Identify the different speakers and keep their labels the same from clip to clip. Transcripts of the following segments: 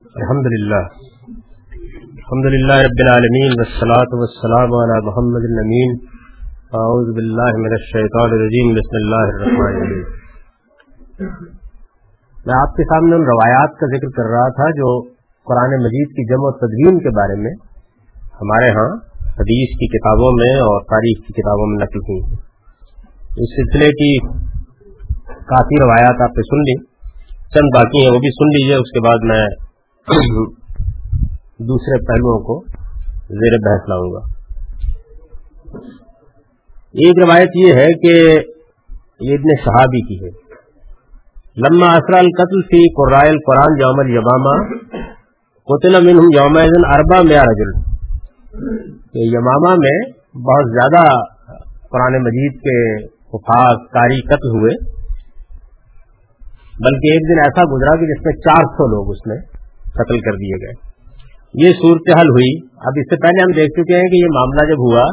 Speaker 1: الحمد للہ۔ الحمد للہ رب العالمین والصلاة والسلام على محمد الامین۔ اعوذ باللہ من الشیطان الرجیم۔ بسم اللہ الرحمن الرحیم۔ میں آپ کے سامنے ان روایات کا ذکر کر رہا تھا جو قرآن مجید کی جمع و تدوین کے بارے میں ہمارے ہاں حدیث کی کتابوں میں اور تاریخ کی کتابوں میں نقل ہوئی ہیں۔ اس سلسلے کی کافی روایات آپ نے سن لی۔ چند باقی ہیں، وہ بھی سن لیجیے اس کے بعد میں دوسرے پہلوؤں کو زیر بحث لاؤں گا۔ ایک روایت یہ ہے کہ یہ ابن صحابی کی ہے۔ لما اسرا القتل فی قرائل قرآن یوم البامہ قطل منہم یوم اربا میں رجل۔ یمامہ میں بہت زیادہ قرآن مجید کے حفاظ کاری قتل ہوئے، بلکہ ایک دن ایسا گزرا کہ جس میں چار سو لوگ اس میں قتل کر دیے گئے۔ یہ صورتحال ہوئی۔ اب اس سے پہلے ہم دیکھ چکے ہیں کہ یہ معاملہ جب ہوا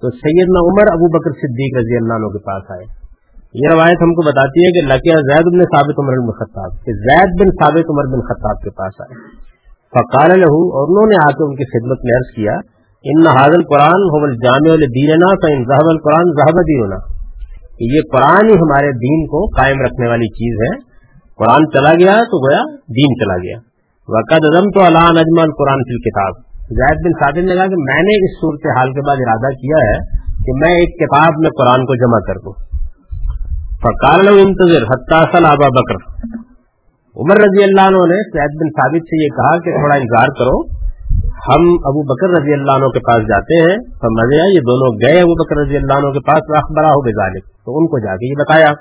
Speaker 1: تو سیدنا عمر ابو بکر صدیق رضی اللہ عنہ کے پاس آئے۔ یہ روایت ہم کو بتاتی ہے کہ لکیہ زید بن ثابت عمر الخطاب کہ زید بن ثابت عمر بن خطاب کے پاس آئے۔ فقال لہو اور انہوں نے آ کے ان کی خدمت میں عرض کیا، ان حاضل قرآن ہو جامع دینا فن ذہب القرآن ذہب دینا کہ یہ قرآن ہی ہمارے دین کو قائم رکھنے والی چیز ہے۔ قرآن چلا گیا تو گویا دین چلا گیا۔ وقت ازم تو اللہ نجم القرآن کی کتاب زید بن صادر نے کہا کہ میں نے اس صورت حال کے بعد ارادہ کیا ہے کہ میں ایک کتاب میں قرآن کو جمع کر دوں۔ فقال انتظر حتاثل بکر عمر رضی اللہ عنہ نے سید بن ثابت سے یہ کہا کہ تھوڑا انتظار کرو۔ ہم ابو بکر رضی اللہ عنہ کے پاس جاتے ہیں۔ تو مزے یہ دونوں گئے ابو بکر رضی اللہ عنہ کے پاس اخبرا ہو بے تو ان کو جا کے یہ بتایا۔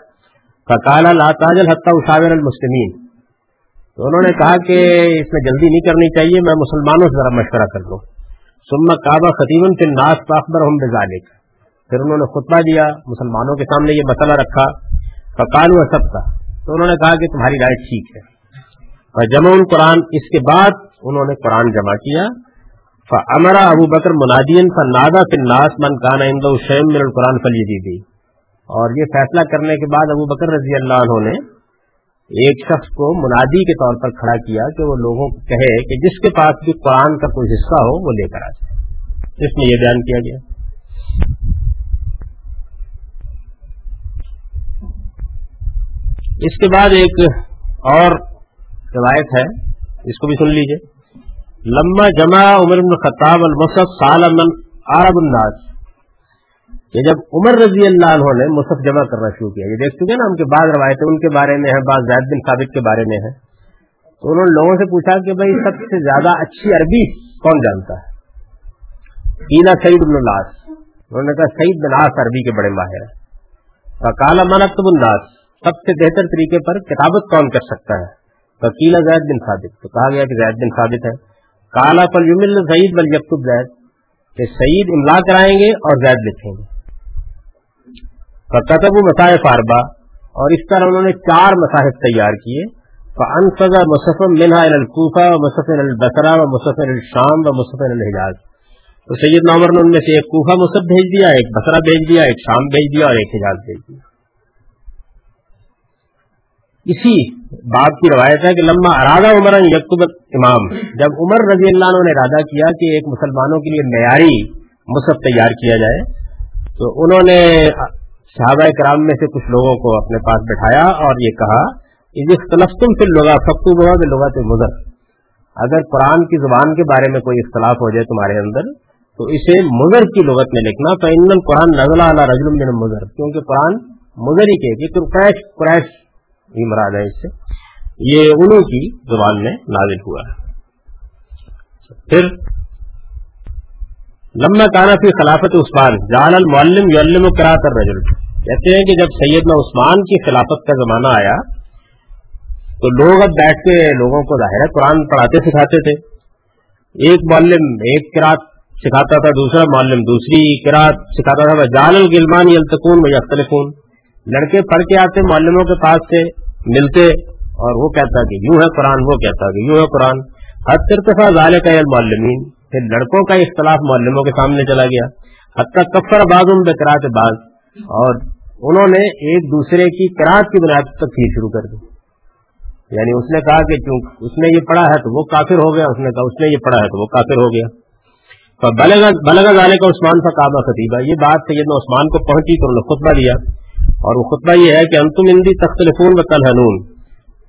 Speaker 1: فقال لا تاجل حتى اشاور المسلمین تو انہوں نے کہا کہ اس میں جلدی نہیں کرنی چاہیے، میں مسلمانوں سے ذرا مشورہ کر لوں۔ سما کعبہ خطیب کے ناس پاخبر ہم بذالک پھر انہوں نے خطبہ دیا، مسلمانوں کے سامنے یہ مسئلہ رکھا۔ فقال و سب کا تو انہوں نے کہا کہ تمہاری رائے ٹھیک ہے۔ اور جمع قرآن اس کے بعد انہوں نے قرآن جمع کیا۔ امرا ابو بکر منادین فنادا فن ناس من کان شیم من القرآن فلی دی اور یہ فیصلہ کرنے کے بعد ابو بکر رضی اللہ عنہ نے ایک شخص کو منادی کے طور پر کھڑا کیا کہ وہ لوگوں کو کہے کہ جس کے پاس بھی قرآن کا کوئی حصہ ہو، وہ لے کر آ جائے۔ اس میں یہ بیان کیا گیا۔ اس کے بعد ایک اور روایت ہے، اس کو بھی سن لیجیے۔ لما جمع عمر بن خطاب المصف سال عرب الناس۔ یہ جب عمر رضی اللہ عنہ نے مصحف جمع کرنا شروع کیا، یہ دیکھ چکے نا ان کے بعد روایتیں ان کے بارے میں ہیں، بعض زید بن ثابت کے بارے میں ہیں۔ تو انہوں نے لوگوں سے پوچھا کہ بھائی سب سے زیادہ اچھی عربی کون جانتا ہے؟ اینا سعید بن الناس انہوں نے کہا، سعید بن آس عربی کے بڑے ماہر ہیں۔ کالا منتب الناس؟ سب سے بہتر طریقے پر کتابت کون کر سکتا ہے؟ وکیلا زید بن ثابت۔ تو کہا گیا کہ زید بن ثابت ہے۔ کالا پل سعید بل یکتب زید۔ کہ سعید املا کرائیں گے اور زید لکھیں گے۔ قطب مسائف اربا اور اس طرح انہوں نے چار مصاحف تیار کیے۔ فنفا مصف منہا القوفہ و مصف البصرا و مصف الشام و مصف الحجاز تو سید نامر نے ان میں سے ایک کوفہ مصحف بھیج دیا، ایک بسرا بھیج دیا، ایک شام بھیج دیا اور ایک حجاز بھیج دیا۔ اسی بات کی روایت ہے کہ لمبا ارادہ عمر یکتب امام جب عمر رضی اللہ عنہ نے ارادہ کیا کہ ایک مسلمانوں کے لیے معیاری مصحف تیار کیا جائے، تو انہوں نے صحابہ کرام میں سے کچھ لوگوں کو اپنے پاس بٹھایا اور یہ کہا اختلاف تم پھر لوگا فخو ہوا کہ لغت مضر اگر قرآن کی زبان کے بارے میں کوئی اختلاف ہو جائے تمہارے اندر، تو اسے مضر کی لغت میں لکھنا تو ان قرآن نزلہ اللہ رجل من مضر کیونکہ قرآن مضر ہی کہ قریش قریش یہ مراد ہے اس سے۔ یہ انہوں کی زبان میں نازل ہوا ہے۔ پھر لمبا کانا فی خلافت عثمان جان المعلم یعلم و کراط الرجل۔ کہتے ہیں کہ جب سیدنا عثمان کی خلافت کا زمانہ آیا، تو لوگ اب بیٹھ کے لوگوں کو ظاہر ہے، قرآن پڑھاتے سکھاتے تھے۔ ایک معلم ایک کراط سکھاتا تھا، دوسرا معلم دوسری کراط سکھاتا تھا۔ جال الگلمان یلتکون میں یختلفون لڑکے پڑھ کے آتے، معلموں کے پاس سے ملتے اور وہ کہتا کہ یوں ہے قرآن، وہ کہتا کہ یوں ہے قرآن۔ حد ارتفا ظال کا پھر لڑکوں کا اختلاف معلموں کے سامنے چلا گیا۔ حد تک کفر باز بکرات باز اور انہوں نے ایک دوسرے کی کراط کی بنیاد تک شروع کر دی۔ یعنی اس نے کہا کہ اس نے یہ پڑھا ہے تو وہ کافر ہو گیا، اس نے کہا اس نے یہ پڑھا ہے تو وہ کافر ہو گیا۔ تو بلگا کا عثمان کا کعبہ خطیبہ یہ بات سیدنا عثمان کو پہنچی تو انہوں نے خطبہ دیا اور وہ خطبہ یہ ہے کہ انتم اندی تخت و تلحنون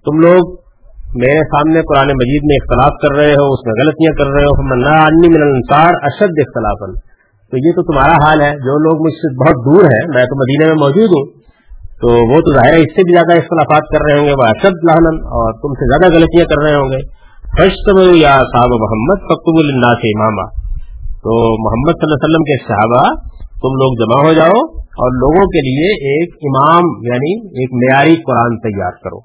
Speaker 1: تم لوگ میرے سامنے قرآن مجید میں اختلاف کر رہے ہو، اس میں غلطیاں کر رہے ہو۔ من الانصار اشد اختلاف تو یہ تو تمہارا حال ہے، جو لوگ مجھ سے بہت دور ہیں، میں تو مدینے میں موجود ہوں، تو وہ تو ظاہر ہے اس سے بھی زیادہ اختلافات کر رہے ہوں گے، وہ اشد لہن اور تم سے زیادہ غلطیاں کر رہے ہوں گے۔ فرشت یا صاحب محمد فکتب اللہ سے امامہ تو محمد صلی اللہ علیہ وسلم کے صحابہ، تم لوگ جمع ہو جاؤ اور لوگوں کے لیے ایک امام یعنی ایک معیاری قرآن تیار کرو۔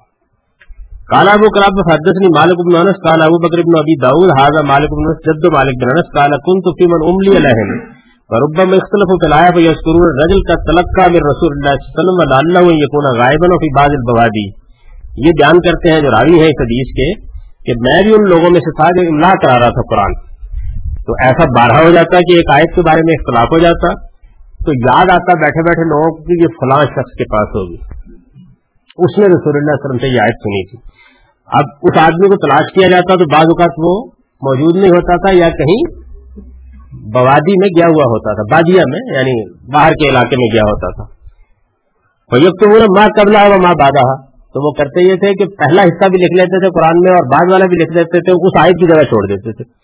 Speaker 1: کالا ابو کراب حدثني مالك بن انس، قال ابو بکر بن ابي داود هذا مالك بن انس، جد مالك بن انس، قال كنت في من املي لهم فربما اختلفوا في الايه فيذكرون الرجل قد تلقى من رسول الله صلى الله عليه وسلم لعله يكون غائبا في بعض البوادي یہ بیان کرتے ہیں جو راوی ہیں اس حدیث کے کہ میں بھی ان لوگوں میں سے تھا جو املا کرا رہا تھا قرآن. تو ایسا بارہ ہو جاتا کہ ایک آیت کے بارے میں اختلاف ہو جاتا. تو یاد آتا بیٹھے بیٹھے لوگوں کی یہ فلاں شخص کے پاس ہوگی. اس نے رسول اللہ علیہ وسلم سے یہ آیت سنی تھی. اب اس آدمی کو تلاش کیا جاتا تو بعض اوقات وہ موجود نہیں ہوتا تھا یا کہیں بوادی میں گیا ہوا ہوتا تھا بادیا میں یعنی باہر کے علاقے میں گیا ہوتا تھا۔ تو وہ ماں قبلہ ہوا ماں بادہ تو وہ کرتے یہ تھے کہ پہلا حصہ بھی لکھ لیتے تھے قرآن میں اور بعد والا بھی لکھ لیتے تھے، اس آئٹ کی جگہ چھوڑ دیتے تھے۔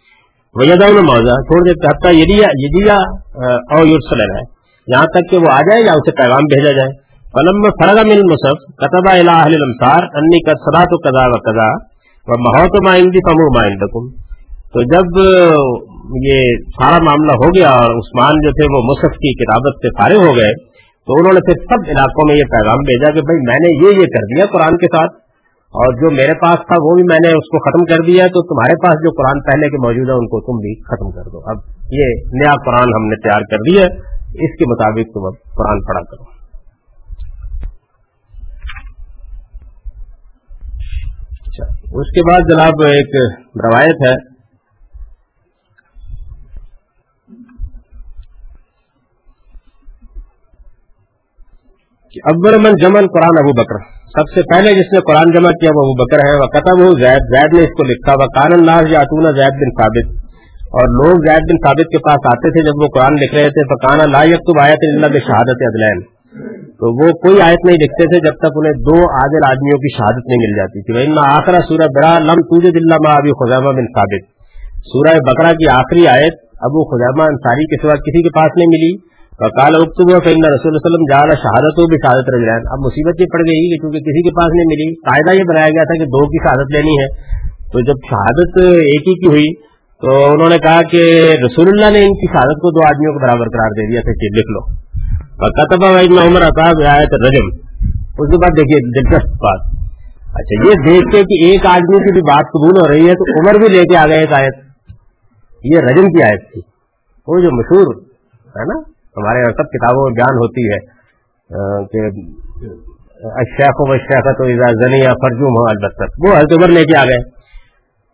Speaker 1: وہ میں چھوڑ دیتے حتیٰ یہ اور ہے۔ یہاں تک کہ وہ آ جائے یا اسے پیغام بھیجا جائے۔ فلم فرغ من مصف کتبا الہ الامصار انی قد صلات قضا و قضا و محوت ما عندي فمو ما عندكم۔ تو جب یہ سارا معاملہ ہو گیا اور عثمان جو تھے وہ مصحف کی کتابت سے فارغ ہو گئے، تو انہوں نے پھر سب علاقوں میں یہ پیغام بھیجا کہ بھائی میں نے یہ یہ کر دیا قرآن کے ساتھ اور جو میرے پاس تھا وہ بھی میں نے اس کو ختم کر دیا، تو تمہارے پاس جو قرآن پہلے کے موجود ہے ان کو تم بھی ختم کر دو۔ اب یہ نیا قرآن ہم نے تیار کر دیا، اس کے مطابق تم اب قرآن پڑھا کرو۔ اچھا، اس کے بعد جناب ایک روایت ہے۔ اکبر من جمن قرآن ابو بکر۔ سب سے پہلے جس نے قرآن جمع کیا وہ ابو بکر ہے۔ وہ قطب ہو زید زید نے اس کو لکھا۔ وہ کان الناس یا اتونا زید بن ثابت۔ اور لوگ زید بن ثابت کے پاس آتے تھے جب وہ قرآن لکھ رہے تھے۔ فکانا لا یکتب آیت اللہ بشہادت عدلین تو وہ کوئی آیت نہیں لکھتے تھے جب تک انہیں دو عادل آدمیوں کی شہادت نہیں مل جاتی تھی۔ وہ آخرا سورہ برا لم تجھے دلہ ماں ابھی خزامہ بن ثابت۔ سورہ بکرا کی آخری آیت ابو خزامہ انصاری کے سوا کسی کے پاس نہیں ملی۔ کال اکتب فن رسول وسلم جانا شہادت ہو بھی شہادت رہ اب مصیبت یہ پڑ گئی کہ کیونکہ کسی کے پاس نہیں ملی، قاعدہ یہ بنایا گیا تھا کہ دو کی شہادت لینی ہے۔ تو جب شہادت ایک ہی کی ہوئی، تو انہوں نے کہا کہ رسول اللہ نے ان کی شہادت کو دو آدمیوں کو برابر قرار دے دیا تھا کہ لکھ لو۔ عمر اطاب آیت رجم اس کے بعد دیکھیے، دلچسپ بات۔ اچھا یہ دیکھ کے کہ ایک آدمی کی بھی بات قبول ہو رہی ہے تو عمر بھی لے کے آ گئے ایک آیت۔ یہ رجم کی آیت تھی۔ وہ جو مشہور ہے نا ہمارے یہاں سب کتابوں میں بیان ہوتی ہے کہ اشیخ و شیخ تو زنی یا فرجوم ہو البتہ وہ حضرت عمر لے کے آ گئے۔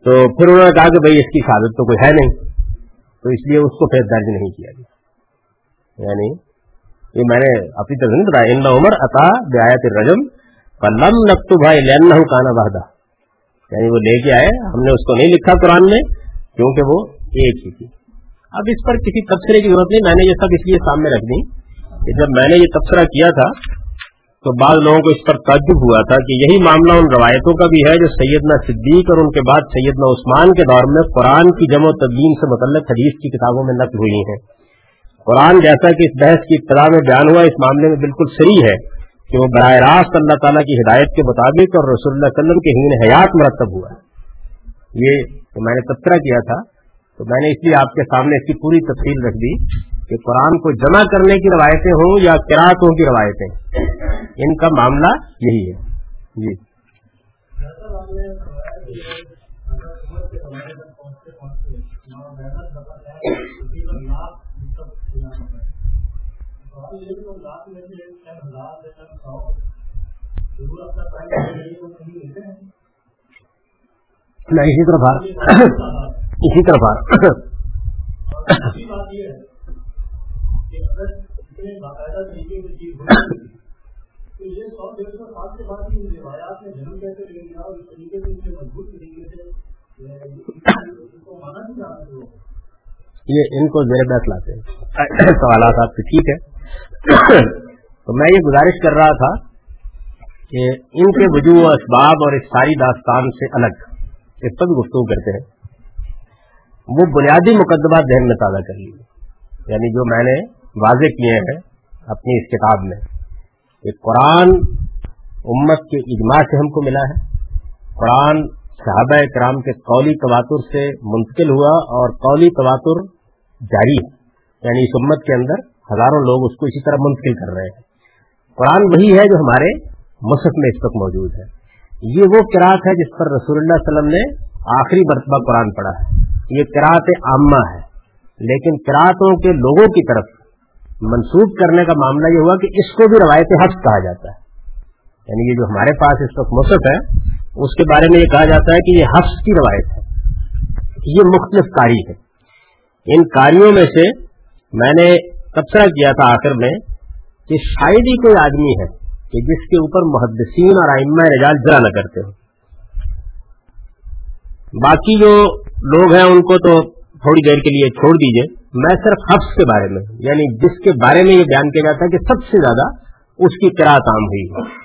Speaker 1: تو پھر انہوں نے کہا کہ بھائی اس کی شہادت تو کوئی ہے نہیں۔ تو اس لیے اس کو پھر درج نہیں کیا گیا۔ یعنی یہ میں نے اپنی طرف نہیں بتایا، ان عمر عطا بیات رجم لم نقطو بھائی لین کانا بہدا یعنی وہ لے کے آئے، ہم نے اس کو نہیں لکھا قرآن میں، کیونکہ وہ ایک ہی تھی۔ اب اس پر کسی تبصرے کی ضرورت نہیں، میں نے یہ سب اس لیے سامنے رکھ دی کہ جب میں نے یہ تبصرہ کیا تھا تو بعض لوگوں کو اس پر تعجب ہوا تھا کہ یہی معاملہ ان روایتوں کا بھی ہے جو سیدنا صدیق اور ان کے بعد سیدنا عثمان کے دور میں قرآن کی جمع و تدین سے متعلق حدیث کی کتابوں میں نقل ہوئی ہیں۔ قرآن جیسا کہ اس بحث کی ابتدا میں بیان ہوا، اس معاملے میں بالکل صحیح ہے کہ وہ براہ راست اللہ تعالیٰ کی ہدایت کے مطابق اور رسول اللہ علیہ وسلم کے ہین حیات مرتب ہوا۔ ہے یہ تو میں نے تبصرہ کیا تھا تو میں نے اس لیے آپ کے سامنے اس کی پوری تفصیل رکھ دی کہ قرآن کو جمع کرنے کی روایتیں ہوں یا کراطوں کی روایتیں۔ ان کا معاملہ یہی ہے۔ جی۔ اسی طرف اسی طرف یہ ان کو زیر بیس لاتے ہیں۔ سوالات آپ سے ٹھیک ہے تو میں یہ گزارش کر رہا تھا کہ ان کے وجوہ اسباب اور اس ساری داستان سے الگ اس پر بھی گفتگو کرتے ہیں۔ وہ بنیادی مقدمات ذہن میں تازہ کر لیے یعنی جو میں نے واضح کیے ہیں اپنی اس کتاب میں۔ کہ قرآن امت کے اجماع سے ہم کو ملا ہے۔ قرآن صحابہ کرام کے قولی تواتر سے منتقل ہوا اور قولی تواتر جاری ہے۔ یعنی اس امت کے اندر ہزاروں لوگ اس کو اسی طرح منتقل کر رہے ہیں۔ قرآن وہی ہے جو ہمارے مصحف میں اس وقت موجود ہے۔ یہ وہ کراط ہے جس پر رسول اللہ علیہ وسلم نے آخری مرتبہ قرآن پڑھا ہے۔ یہ کراط عامہ ہے۔ لیکن کراطوں کے لوگوں کی طرف منسوخ کرنے کا معاملہ یہ ہوا کہ اس کو بھی روایت حفظ کہا جاتا ہے۔ یعنی یہ جو ہمارے پاس اس وقت مصحف ہے، اس کے بارے میں یہ کہا جاتا ہے کہ یہ حفظ کی روایت ہے۔ یہ مختلف کاری ہے۔ ان کاریوں میں سے میں نے تبصرہ کیا تھا آخر میں کہ شاید ہی کوئی آدمی ہے کہ جس کے اوپر محدثین اور آئمہ رجال ذرا نہ کرتے ہو باقی جو لوگ ہیں ان کو تو تھوڑی دیر کے لیے چھوڑ دیجیے۔ میں صرف حفظ کے بارے میں یعنی جس کے بارے میں یہ بیان کیا جاتا ہے کہ سب سے زیادہ اس کی قرآت عام ہوئی۔ ہے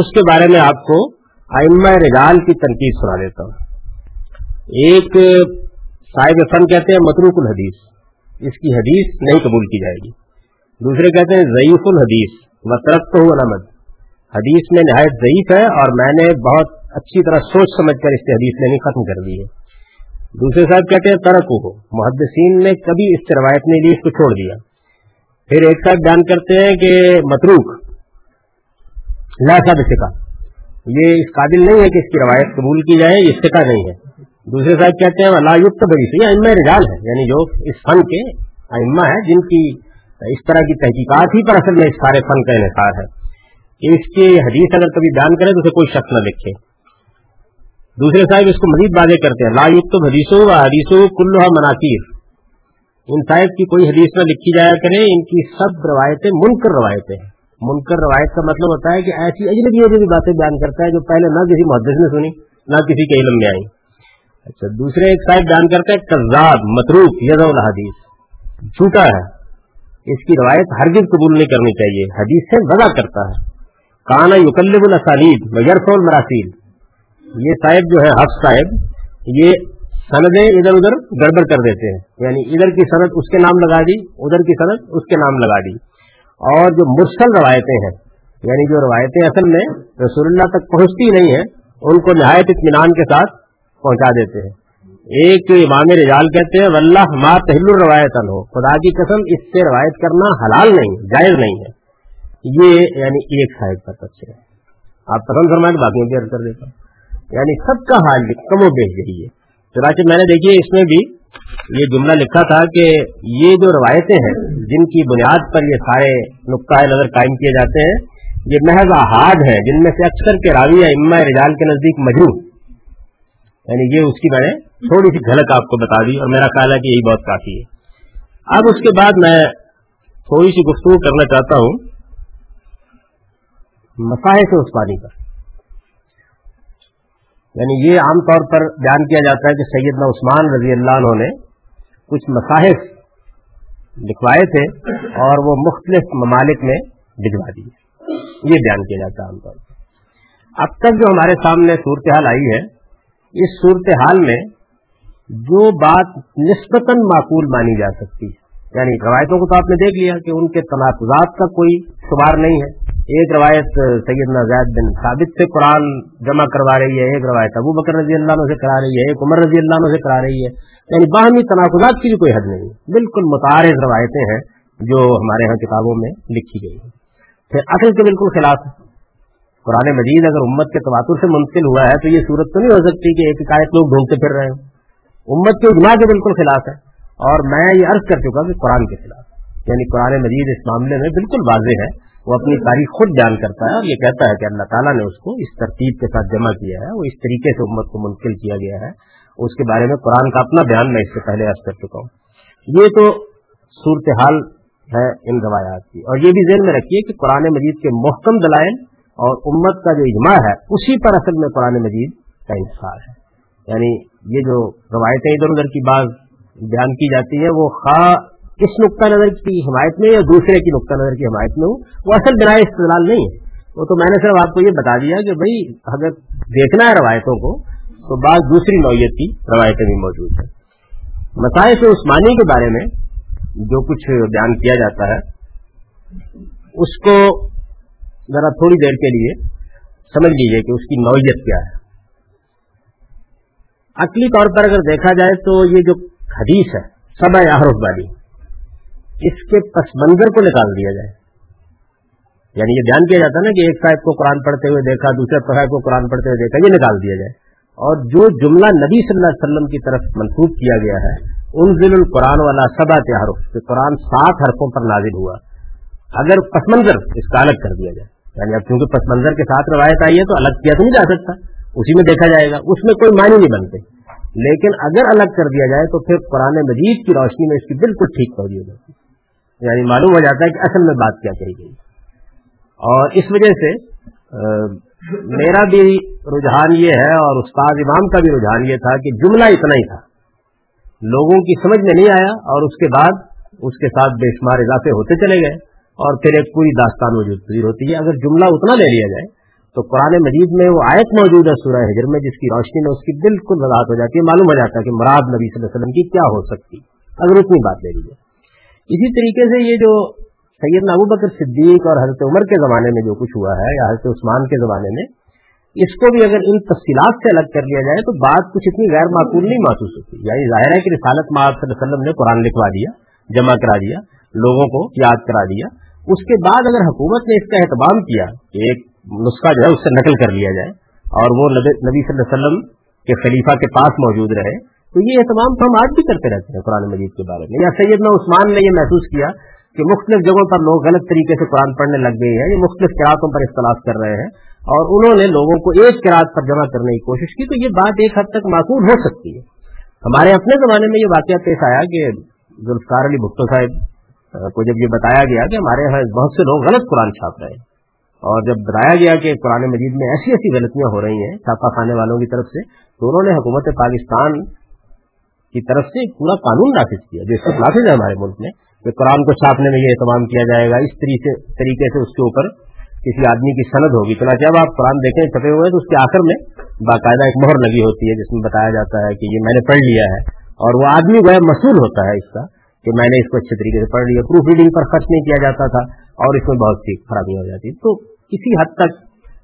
Speaker 1: اس کے بارے میں آپ کو ائمہ رجال کی تنقید سنا دیتا ہوں۔ ایک صاحب فن کہتے ہیں متروک الحدیث۔ اس کی حدیث نہیں قبول کی جائے گی۔ دوسرے کہتے ہیں ضعیف الحدیث۔ مترق تو علامت حدیث میں نہایت ضعیف ہے اور میں نے بہت اچھی طرح سوچ سمجھ کر اس سے حدیث لینی ختم کر دی ہے۔ دوسرے صاحب کہتے ہیں، ترک ہو۔ محدثین نے کبھی اس سے روایت نہیں لی اس کو چھوڑ دیا۔ پھر ایک صاحب بیان کرتے ہیں کہ متروک، لا سب سکھا یہ اس قابل نہیں ہے کہ اس کی روایت قبول کی جائے، یہ سکا نہیں ہے۔ دوسرے صاحب کہتے ہیں اللہ یوکت بڑی سے یہ رجال ہے یعنی جو اس فن کے ائمہ ہے جن کی اس طرح کی تحقیقات ہی پر اصل میں اس سارے فن کا انحصار ہے۔ کہ اس کی حدیث اگر کبھی بیان کرے تو اسے کوئی شخص نہ لکھے دوسرے صاحب اس کو مزید واضح کرتے ہیں۔ لا یوکت حدیثوں و حدیثوں کلوہ مناقیر ان صاحب کی کوئی حدیث نہ لکھی جایا کرے، ان کی سب روایتیں منکر روایتیں ہیں۔ منکر روایت کا مطلب ہوتا ہے کہ ایسی اجنبی اجنبی باتیں بیان کرتا ہے جو پہلے نہ کسی محدث نے سنی، نہ کسی کے علم میں آئی اچھا دوسرے ایک صاحب بیان کرتا ہے کزاد متروف یز الحدیث۔ جھوٹا ہے۔ اس کی روایت ہرگز قبول نہیں کرنی چاہیے۔ حدیث سے وضع کرتا ہے۔ کانا یوکلب الاسانید یرف المراسیل۔ یہ صاحب جو ہے حفظ صاحب، یہ سندیں ادھر ادھر گڑبڑ کر دیتے ہیں۔ یعنی ادھر کی سند اس کے نام لگا دی، ادھر کی سند اس کے نام لگا دی۔ اور جو مرسل روایتیں ہیں یعنی جو روایتیں اصل میں رسول اللہ تک پہنچتی نہیں ہیں، ان کو نہایت اطمینان کے ساتھ پہنچا دیتے ہیں۔ ایک امام رجال کہتے ہیں، واللہ ما تحل الروایت ہو خدا کی قسم، اس سے روایت کرنا حلال نہیں، جائز نہیں ہے۔ یہ یعنی ایک صاحب کا تفصیل ہے۔ آپ پسند فرمائیں باقی بھی کر دیتا ہوں۔ یعنی سب کا حال کم و بیچ گئی ہے چنانچہ میں نے دیکھیے اس میں بھی یہ جملہ لکھا تھا کہ یہ جو روایتیں ہیں، جن کی بنیاد پر یہ سارے نقطۂ نظر قائم کیے جاتے ہیں، یہ محض احاد ہیں، جن میں سے اکثر کے راوی یا اما رجال کے نزدیک مجھو یعنی یہ اس کی میں نے تھوڑی سی جھلک آپ کو بتا دی اور میرا خیال ہے کہ یہی بہت کافی ہے۔ اب اس کے بعد میں تھوڑی سی گفتگو کرنا چاہتا ہوں مساحے سے عثمانی پر۔ یعنی یہ عام طور پر بیان کیا جاتا ہے کہ سیدنا عثمان رضی اللہ عنہ نے کچھ مصاحف لکھوائے تھے اور وہ مختلف ممالک میں بھجوا دیے۔ یہ بیان کیا جاتا ہے عام طور پر۔ اب تک جو ہمارے سامنے صورتحال آئی ہے، اس صورتحال میں جو بات نسبتاً معقول مانی جا سکتی ہے۔ یعنی روایتوں کو تو آپ نے دیکھ لیا کہ ان کے تناقضات کا کوئی شمار نہیں ہے۔ ایک روایت سیدنا زید بن ثابت سے قرآن جمع کروا رہی ہے، ایک روایت ابو بکر رضی اللہ عنہ سے کرا رہی ہے، ایک عمر رضی اللہ عنہ سے کرا رہی ہے۔ یعنی باہمی تناقضات کی بھی کوئی حد نہیں۔ بالکل متعارض روایتیں ہیں جو ہمارے ہاں کتابوں میں لکھی گئی ہیں۔ پھر اصل کے بالکل خلاف ہے۔ قرآن مجید اگر امت کے تواتر سے منتقل ہوا ہے تو یہ صورت تو نہیں ہو سکتی کہ ایک ایک لوگ ڈھونڈتے پھر رہے ہیں امت کے اجماع کے بالکل خلاف ہے۔ اور میں یہ عرض کر چکا کہ قرآن کے خلاف یعنی قرآن مجید اس معاملے میں بالکل واضح ہے، وہ اپنی تاریخ خود بیان کرتا ہے اور یہ کہتا ہے کہ اللہ تعالیٰ نے اس کو اس ترتیب کے ساتھ جمع کیا ہے، وہ اس طریقے سے امت کو منتقل کیا گیا ہے۔ اس کے بارے میں قرآن کا اپنا بیان میں اس سے پہلے عرض کر چکا ہوں۔ یہ تو صورتحال ہے ان روایات کی۔ اور یہ بھی ذہن میں رکھیے کہ قرآن مجید کے محکم دلائل اور امت کا جو اجماع ہے، اسی پر اصل میں قرآن مجید کا انتظار ہے۔ یعنی یہ جو روایتیں ادھر ادھر کی بات بیان کی جاتی ہے، وہ خواہ اس نقطہ نظر کی حمایت میں یا دوسرے کی نقطہ نظر کی حمایت میں ہو؟ وہ اصل بنا استدلال نہیں ہے۔ وہ تو میں نے صرف آپ کو یہ بتا دیا کہ بھائی، اگر دیکھنا ہے روایتوں کو، تو بعض دوسری نوعیت کی روایتیں بھی موجود ہیں۔ مسائل عثمانی کے بارے میں جو کچھ بیان کیا جاتا ہے، اس کو ذرا تھوڑی دیر کے لیے سمجھ لیجیے کہ اس کی نوعیت کیا ہے۔ عقلی طور پر اگر دیکھا جائے تو یہ جو حدیث ہے، سب احرف والی اس کے پس منظر کو نکال دیا جائے۔ یعنی یہ بیان کیا جاتا ہے نا کہ ایک صاحب کو قرآن پڑھتے ہوئے دیکھا، دوسرے صاحب کو قرآن پڑھتے ہوئے دیکھا، یہ نکال دیا جائے۔ اور جو جملہ نبی صلی اللہ علیہ وسلم کی طرف منسوخ کیا گیا ہے ان ضلع القرآن والا سبا تحرف کہ قرآن سات حرفوں پر نازل ہوا۔ اگر پس منظر اس کا الگ کر دیا جائے۔ یعنی اب چونکہ پس منظر کے ساتھ روایت آئی ہے تو الگ کیا تو نہیں جا سکتا۔ اسی میں دیکھا جائے گا، اس میں کوئی معنی نہیں بنتے۔ لیکن اگر الگ کر دیا جائے تو پھر قرآن مجید کی روشنی میں اس کی بالکل ٹھیک پڑ دی جاتی یعنی معلوم ہو جاتا ہے کہ اصل میں بات کیا کہی گئی۔ اور اس وجہ سے میرا بھی رجحان یہ ہے اور استاد امام کا بھی رجحان یہ تھا کہ جملہ اتنا ہی تھا۔ لوگوں کی سمجھ میں نہیں آیا اور اس کے بعد اس کے ساتھ بے شمار اضافے ہوتے چلے گئے اور پھر ایک پوری داستان موجود ہوتی ہے۔ اگر جملہ اتنا لے لیا جائے تو قرآن مجید میں وہ آیت موجود ہے سورہ حجر میں جس کی روشنی میں اس کی بالکل وضاحت ہو جاتی ہے، معلوم ہو جاتا ہے کہ مراد نبی صلی اللہ علیہ وسلم کی کیا ہو سکتی۔ اگر اتنی بات لے لیجیے اسی طریقے سے یہ جو سید ابو بکر صدیق اور حضرت عمر کے زمانے میں جو کچھ ہوا ہے یا حضرت عثمان کے زمانے میں، اس کو بھی اگر ان تفصیلات سے الگ کر لیا جائے تو بات کچھ اتنی غیر معقول نہیں محسوس ہوتی۔ یعنی ظاہر ہے کہ رسالت صلی اللہ علیہ وسلم نے قرآن لکھوا دیا، جمع کرا دیا، لوگوں کو یاد کرا دیا۔ اس کے بعد اگر حکومت نے اس کا اہتمام کیا کہ ایک نسخہ جو ہے اس سے نقل کر لیا جائے اور وہ نبی صلی اللہ علیہ وسلم کے خلیفہ کے پاس موجود رہے۔ تو یہ اہتمام تو ہم آج بھی کرتے رہتے ہیں قرآن مجید کے بارے میں۔ یا سیدنا عثمان نے یہ محسوس کیا کہ مختلف جگہوں پر لوگ غلط طریقے سے قرآن پڑھنے لگ گئے ہیں، یہ مختلف قرآتوں پر اختلاف کر رہے ہیں اور انہوں نے لوگوں کو ایک قرآت پر جمع کرنے کی کوشش کی۔ تو یہ بات ایک حد تک معقول ہو سکتی ہے۔ ہمارے اپنے زمانے میں یہ واقعہ پیش آیا کہ ذوالفقار علی بھٹو صاحب کو جب یہ بتایا گیا کہ ہمارے یہاں بہت سے لوگ غلط قرآن چھاپ رہے ہیں۔ اور جب بتایا گیا کہ قرآن مجید میں ایسی ایسی غلطیاں ہو رہی ہیں چھاپا خانے والوں کی طرف سے، تو انہوں نے حکومت پاکستان کی طرف سے پورا قانون نافذ کیا، جو اس وقت نافذ ہے ہمارے ملک میں، کہ قرآن کو چھاپنے میں یہ اہتمام کیا جائے گا، اس طریقے سے اس کے اوپر کسی آدمی کی سند ہوگی۔ تو جب آپ قرآن دیکھیں، چھپے ہوئے تو اس کے آخر میں باقاعدہ ایک مہر لگی ہوتی ہے، جس میں بتایا جاتا ہے کہ یہ میں نے پڑھ لیا ہے۔ اور وہ آدمی جو ہے ہوتا ہے اس کا، کہ میں نے اس کو اچھے طریقے سے پڑھ لیا، پروف ریڈنگ پر خرچ نہیں کیا جاتا تھا اور اس میں بہت سی خرابی ہو جاتی۔ تو کسی حد تک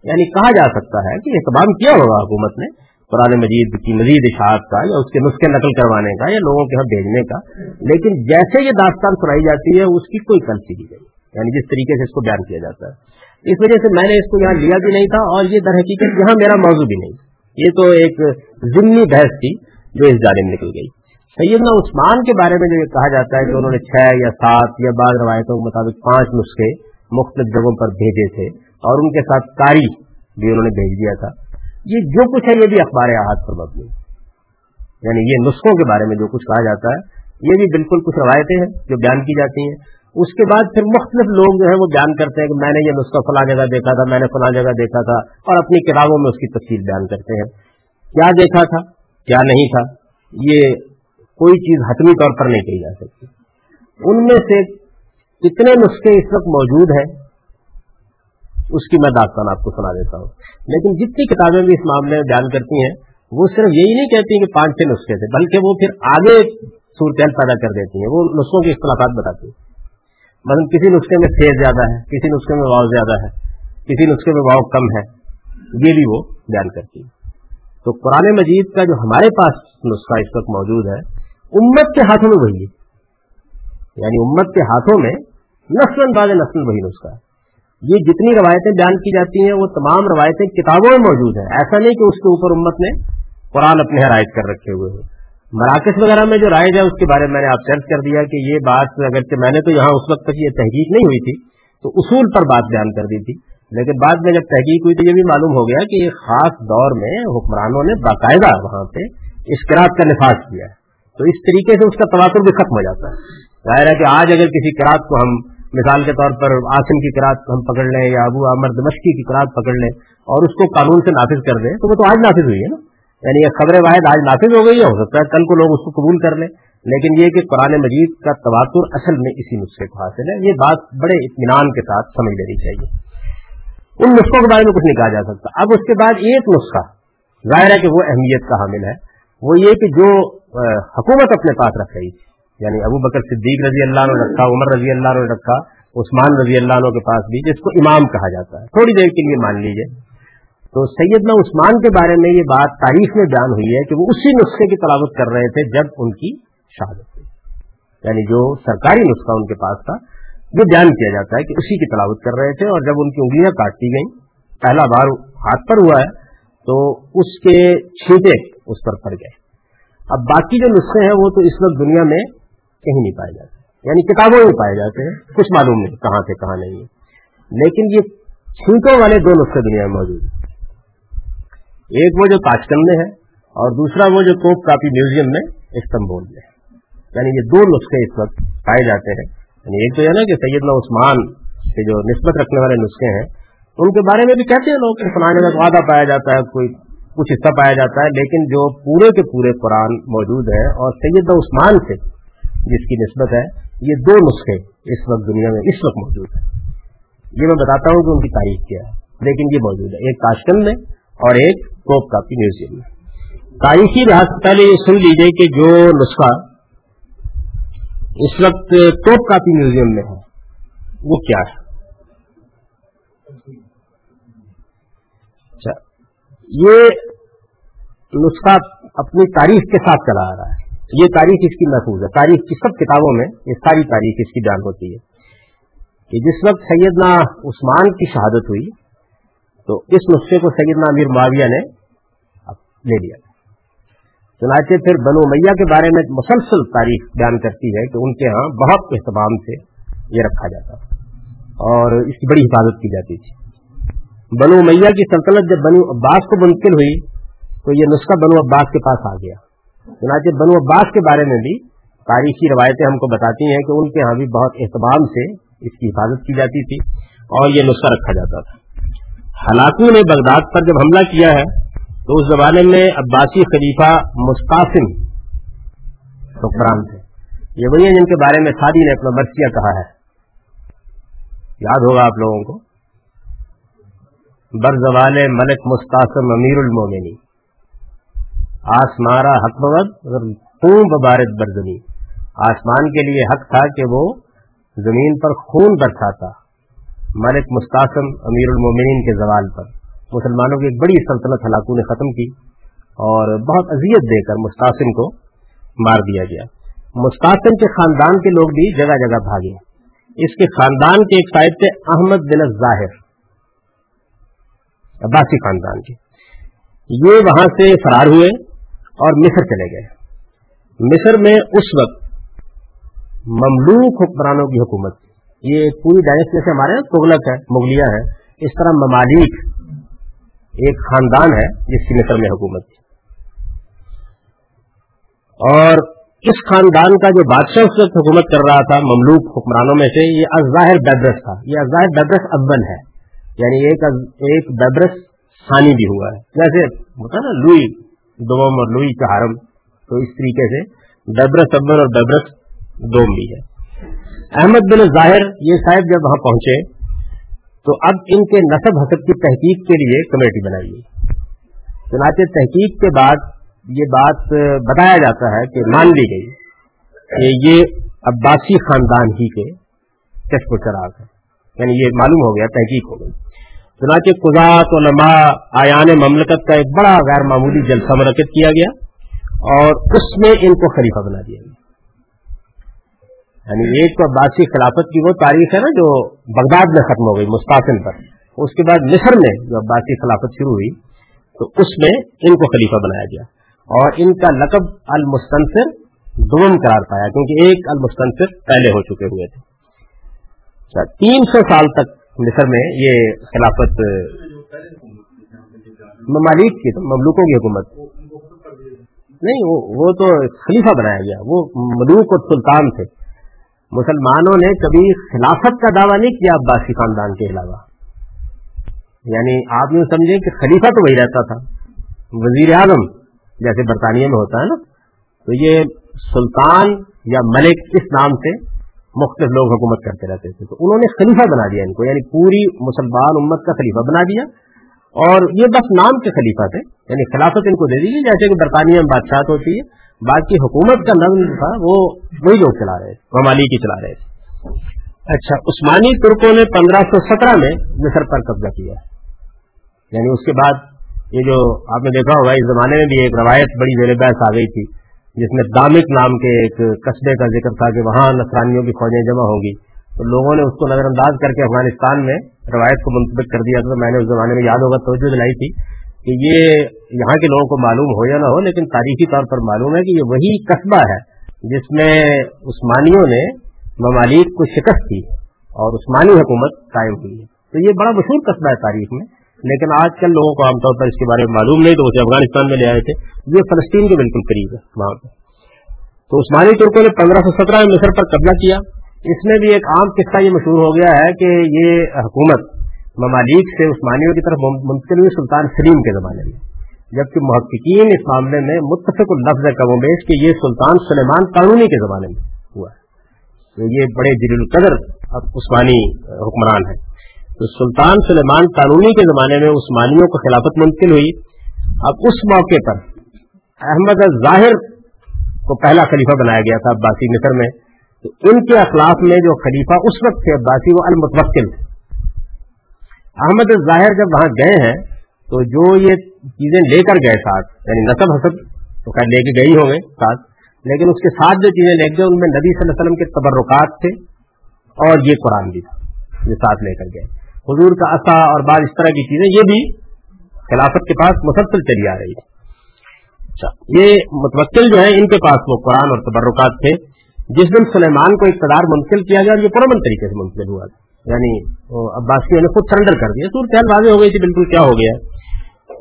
Speaker 1: یعنی کہا جا سکتا ہے کہ اہتمام کیا ہوگا حکومت نے؟ قرآن مجید کی مزید اشاعت کا یا اس کے نسخے نقل کروانے کا یا لوگوں کے یہاں بھیجنے کا، لیکن جیسے یہ داستان سنائی جاتی ہے، اس کی کوئی کل دی گئی یعنی جس طریقے سے اس کو بیان کیا جاتا ہے۔ اس وجہ سے میں نے اس کو یہاں لیا بھی نہیں تھا اور یہ در حقیقت یہاں میرا موضوع بھی نہیں۔ یہ تو ایک ضمنی بحث تھی جو اس جانب نکل گئی۔ سیدنا عثمان کے بارے میں جو یہ کہا جاتا ہے کہ انہوں نے چھ یا سات یا بعض روایتوں کے مطابق پانچ نسخے مختلف جگہوں پر بھیجے تھے۔ اور ان کے ساتھ کاری بھی انہوں نے بھیج دیا تھا۔ یہ جو کچھ ہے، یہ بھی اخبار احاط پر مبنی۔ یعنی یہ نسخوں کے بارے میں جو کچھ کہا جاتا ہے، یہ بھی بالکل کچھ روایتیں ہیں جو بیان کی جاتی ہیں۔ اس کے بعد پھر مختلف لوگ جو ہے وہ بیان کرتے ہیں کہ میں نے یہ نسخہ فلاں جگہ دیکھا تھا، میں نے فلاں جگہ دیکھا تھا، اور اپنی کتابوں میں اس کی تفصیل بیان کرتے ہیں۔ کیا دیکھا تھا، کیا نہیں تھا، یہ کوئی چیز حتمی طور پر نہیں کہی جا سکتی۔ ان میں سے کتنے نسخے اس وقت موجود ہیں اس کی میں داستان آپ کو سنا دیتا ہوں۔ لیکن جتنی کتابیں بھی اس معاملے میں بیان کرتی ہیں، وہ صرف یہی نہیں کہتی کہ پانچ چھ نسخے تھے، بلکہ وہ پھر آگے صورتحال پیدا کر دیتی ہیں، وہ نسخوں کے اختلافات بتاتی ہیں۔ مطلب کسی نسخے میں فیز زیادہ ہے، کسی نسخے میں واؤ زیادہ ہے، کسی نسخے میں واؤ کم ہے، یہ بھی وہ بیان کرتی ہے تو قرآن مجید کا جو ہمارے پاس نسخہ اس وقت موجود ہے، امت کے ہاتھوں میں وہی ہے۔ یعنی امت کے ہاتھوں میں نسل بعد نسل وہی نسخہ ہے۔ یہ جتنی روایتیں بیان کی جاتی ہیں، وہ تمام روایتیں کتابوں میں موجود ہیں۔ ایسا نہیں کہ اس کے اوپر امت نے قرآن اپنے رائج کر رکھے ہوئے ہیں۔ مراکز وغیرہ میں جو رائج ہے، اس کے بارے میں میں نے آپ سرچ کر دیا کہ یہ بات اگر میں نے تو یہاں اس وقت تک یہ تحقیق نہیں ہوئی تھی، تو اصول پر بات بیان کر دی تھی۔ لیکن بعد میں جب تحقیق ہوئی تو یہ بھی معلوم ہو گیا کہ ایک خاص دور میں حکمرانوں نے باقاعدہ وہاں پہ اس کا نفاذ کیا۔ ہے تو اس طریقے سے اس کا تواتر بھی ختم ہو جاتا ہے۔ ظاہر ہے کہ آج اگر کسی کراط کو ہم مثال کے طور پر آسم کی کراط ہم پکڑ لیں یا ابو امر دمشقی کی کراط پکڑ لیں اور اس کو قانون سے نافذ کر دیں، تو وہ تو آج نافذ ہوئی ہے نا۔ یعنی یہ خبر واحد آج نافذ ہو گئی ہے، ہو سکتا ہے کل کو لوگ اس کو قبول کر لیں، لیکن یہ کہ قرآن مجید کا تواتر اصل میں اسی نسخے کو حاصل ہے، یہ بات بڑے اطمینان کے ساتھ سمجھ لینی چاہیے۔ ان نسخوں کے بارے میں کچھ نہیں کہا جا سکتا۔ اب اس کے بعد ایک نسخہ، ظاہر ہے کہ وہ اہمیت کا حامل ہے۔ وہ یہ کہ جو حکومت اپنے پاس رکھ رہی تھی یعنی ابو بکر صدیق رضی اللہ عنہ رکھا عمر رضی اللہ عنہ رکھا عثمان رضی اللہ عنہ کے پاس بھی، جس کو امام کہا جاتا ہے۔ تھوڑی دیر کے لیے مان لیجیے۔ تو سیدنا عثمان کے بارے میں یہ بات تاریخ میں بیان ہوئی ہے کہ وہ اسی نسخے کی تلاوت کر رہے تھے جب ان کی شہادت ہوئی۔ یعنی جو سرکاری نسخہ ان کے پاس تھا، یہ بیان کیا جاتا ہے کہ اسی کی تلاوت کر رہے تھے اور جب ان کی انگلیاں کاٹتی گئیں، پہلا بار ہاتھ پر ہوا ہے، تو اس کے چھینٹے اس پر پڑ گئے۔ اب باقی جو نسخے ہیں وہ تو اس وقت دنیا میں کہیں نہیں پائے جاتے یعنی کتابوں میں پائے جاتے ہیں۔ کچھ معلوم نہیں کہاں سے کہاں نہیں ہے۔ لیکن یہ چھینٹوں والے دو نسخے دنیا میں موجود ہیں۔ ایک وہ جو تاجکن میں ہے اور دوسرا وہ جو کوپ کاپی میوزیم میں استنبول میں ہے۔ یعنی یہ دو نسخے اس وقت پائے جاتے ہیں۔ یعنی ایک تو یہ نا کہ سیدنا عثمان سے جو نسبت رکھنے والے نسخے ہیں، ان کے بارے میں بھی کہتے ہیں لوگ فلانے میں وعدہ پایا جاتا ہے، کوئی کچھ حصہ پایا جاتا ہے، لیکن جو پورے کے پورے قرآن موجود ہے اور سیدنا عثمان سے جس کی نسبت ہے، یہ دو نسخے اس وقت دنیا میں اس وقت موجود ہیں۔ یہ میں بتاتا ہوں کہ ان کی تاریخ کیا ہے، لیکن یہ موجود ہے۔ ایک تاشکند میں اور ایک کوپ کاپی میوزیم میں۔ تاریخی لحاظ پہلے یہ سن لیجیے کہ جو نسخہ اس وقت توپ کاپی میوزیم میں ہے، وہ کیا ہے؟ اچھا یہ نسخہ اپنی تاریخ کے ساتھ چلا آ رہا ہے۔ یہ تاریخ اس کی محفوظ ہے۔ تاریخ کی سب کتابوں میں یہ ساری تاریخ اس کی بیان ہوتی ہے کہ جس وقت سیدنا عثمان کی شہادت ہوئی، تو اس نسخے کو سیدنا امیر معاویہ نے لے لیا۔ چنانچہ پھر بنو میاں کے بارے میں مسلسل تاریخ بیان کرتی ہے کہ ان کے ہاں بہت اہتمام سے یہ رکھا جاتا اور اس کی بڑی حفاظت کی جاتی تھی۔ بنو میاں کی سلطنت جب بنو عباس کو منتقل ہوئی، تو یہ نسخہ بنو عباس کے پاس آ گیا۔ چنانچہ بنو عباس کے بارے میں بھی تاریخی روایتیں ہم کو بتاتی ہیں کہ ان کے ہاں بھی بہت اہتمام سے اس کی حفاظت کی جاتی تھی اور یہ نسخہ رکھا جاتا تھا۔ ہلاکو نے بغداد پر جب حملہ کیا ہے، تو اس زمانے میں عباسی خلیفہ مستاسم حکمران تھے۔ یہ وہی ہیں جن کے بارے میں سادی نے اپنا مرثیہ کہا ہے۔ یاد ہوگا آپ لوگوں کو؟ بر زوال ملک مستاسم امیر المومنی آسمارا حق خون ببارت برزنی آسمان کے لیے حق تھا کہ وہ زمین پر خون برساتا۔ ملک مستاسم امیر المومنین کے زوال پر۔ مسلمانوں کی ایک بڑی سلطنت ہلاکو نے ختم کی اور بہت اذیت دے کر مستاسم کو مار دیا گیا۔ مستاسم کے خاندان کے لوگ بھی جگہ جگہ بھاگے۔ اس کے خاندان کے ایک سائد تھے احمد بن ظاہر عباسی خاندان کے۔ یہ وہاں سے فرار ہوئے۔ اور مصر چلے گئے۔ مصر میں اس وقت مملوک حکمرانوں کی حکومت تھی۔ یہ پوری ڈائنس جیسے ہمارے تغلق ہے، مغلیہ ہے۔ اس طرح ممالک ایک خاندان ہے جس کی مصر میں حکومت تھی۔ اور اس خاندان کا جو بادشاہ اس وقت حکومت کر رہا تھا، مملوک حکمرانوں میں سے، یہ ازاہر بیبرس تھا۔ یہ ازاہر بیبرس اول ہے۔ یعنی ایک ایک بیبرس ثانی بھی ہوا ہے۔ جیسے ہوتا نا، لوئی۔ دوم اور لوئی کا حرم۔ تو اس طریقے سے بیبرس اول اور بیبرس دوم بھی ہے۔ احمد بن ظاہر یہ صاحب جب وہاں پہنچے، تو اب ان کے نصب حسب کی تحقیق کے لیے کمیٹی بنائی گئی۔ چنانچہ تحقیق کے بعد یہ بات بتایا جاتا ہے کہ مان لی گئی کہ یہ عباسی خاندان ہی کے چشپ و چراغ ہے۔ یعنی یہ معلوم ہو گیا، تحقیق ہو گئی۔ چنانچہ قزات علماء آیان مملکت کا ایک بڑا غیر معمولی جلسہ منعقد کیا گیا اور اس میں ان کو خلیفہ بنا دیا گیا۔ یعنی ایک تو عباسی خلافت کی وہ تاریخ ہے نا جو بغداد میں ختم ہو گئی مستقل پر۔ اس کے بعد مصر میں جو عباسی خلافت شروع ہوئی، تو اس میں ان کو خلیفہ بنایا گیا۔ اور ان کا لقب المستنصر دوم قرار پایا، کیونکہ ایک المستنصر پہلے ہو چکے ہوئے تھے۔ اچھا، تین سو سال تک مصر میں یہ خلافت، ممالک کی، مملوکوں کی حکومت۔ نہیں، وہ تو خلیفہ بنایا گیا، وہ ملوک اور سلطان تھے۔ مسلمانوں نے کبھی خلافت کا دعویٰ نہیں کیا عباسی خاندان کے علاوہ۔ یعنی آپ یوں سمجھیں کہ خلیفہ تو وہی رہتا تھا۔ وزیر اعظم جیسے برطانیہ میں ہوتا ہے نا، تو یہ سلطان یا ملک اس نام سے مختلف لوگ حکومت کرتے رہتے تھے۔ تو انہوں نے خلیفہ بنا دیا ان کو یعنی پوری مسلمان امت کا خلیفہ بنا دیا۔ اور یہ بس نام کے خلیفہ تھے یعنی خلافت ان کو دے دی جیسے کہ برطانیہ میں بادشاہ ہوتی ہے، باقی حکومت کا نظم تھا، وہ وہی لوگ چلا رہے تھے ممالک چلا رہے تھے۔ اچھا عثمانی ترکوں نے پندرہ سو سترہ میں مصر پر قبضہ کیا۔ یعنی اس کے بعد یہ جو آپ نے دیکھا ہوگا، اس زمانے میں بھی ایک روایت بڑی زیر بحث آ گئی تھی۔ جس میں دامک نام کے ایک قصبے کا ذکر تھا کہ وہاں نسرانیوں کی فوجیں جمع ہوں گی تو لوگوں نے اس کو نظر انداز کر کے افغانستان میں روایت کو منتخب کر دیا تھا۔ میں نے اس زمانے میں یاد ہوگا، توجہ دلائی تھی کہ یہ یہاں کے لوگوں کو معلوم ہو یا نہ ہو، لیکن تاریخی طور پر معلوم ہے کہ یہ وہی قصبہ ہے جس میں عثمانیوں نے ممالک کو شکست دی اور عثمانی حکومت قائم ہوئی ہے تو یہ بڑا مشہور قصبہ ہے تاریخ میں۔ لیکن آج کل لوگوں کو عام طور پر اس کے بارے میں معلوم نہیں تو اسے افغانستان میں لے آئے تھے، یہ فلسطین کے بالکل قریب ہے، وہاں پہ۔ تو عثمانی ترکوں نے پندرہ سو سترہ میں مصر پر قبضہ کیا۔ اس میں بھی ایک عام قصہ یہ مشہور ہو گیا ہے کہ یہ حکومت ممالک سے عثمانیوں کی طرف منتقل ہوئی سلطان سلیم کے زمانے میں۔ جبکہ محققین اس معاملے میں متفق الفظ کم و بیش کہ یہ سلطان سلیمان قانونی کے زمانے میں ہوا ہے۔ تو یہ بڑے جل القدر عثمانی حکمران ہیں۔ تو سلطان سلیمان قانونی کے زمانے میں عثمانیوں کو خلافت منتقل ہوئی۔ اب اس موقع پر احمد ظاہر کو پہلا خلیفہ بنایا گیا تھا عباسی مصر میں۔ تو ان کے اخلاق میں جو خلیفہ اس وقت تھے عباسی، وہ المتوکل۔ احمد ظاہر جب وہاں گئے ہیں، تو جو یہ چیزیں لے کر گئے ساتھ یعنی نصب حسب تو خیر لے کے گئی ہوں گے ساتھ، لیکن اس کے ساتھ جو چیزیں لے گئے، ان میں نبی صلی اللہ علیہ وسلم کے تبرکات تھے اور یہ قرآن بھی تھا، یہ ساتھ لے کر گئے۔ حضور کا عصا اور بعض اس طرح کی چیزیں، یہ بھی خلافت کے پاس مسلسل چلی آ رہی تھی اچھا یہ متوکل جو ہے ان کے پاس وہ قرآن اور تبرکات تھے، جس دن سلیمان کو اقتدار منتقل کیا گیا اور یہ پرامن طریقے سے منتقل ہوا۔ تھا یعنی عباسیوں نے خود سرنڈر کر دیا۔ صورت واضح ہو گئی تھی، بالکل کیا ہو گیا۔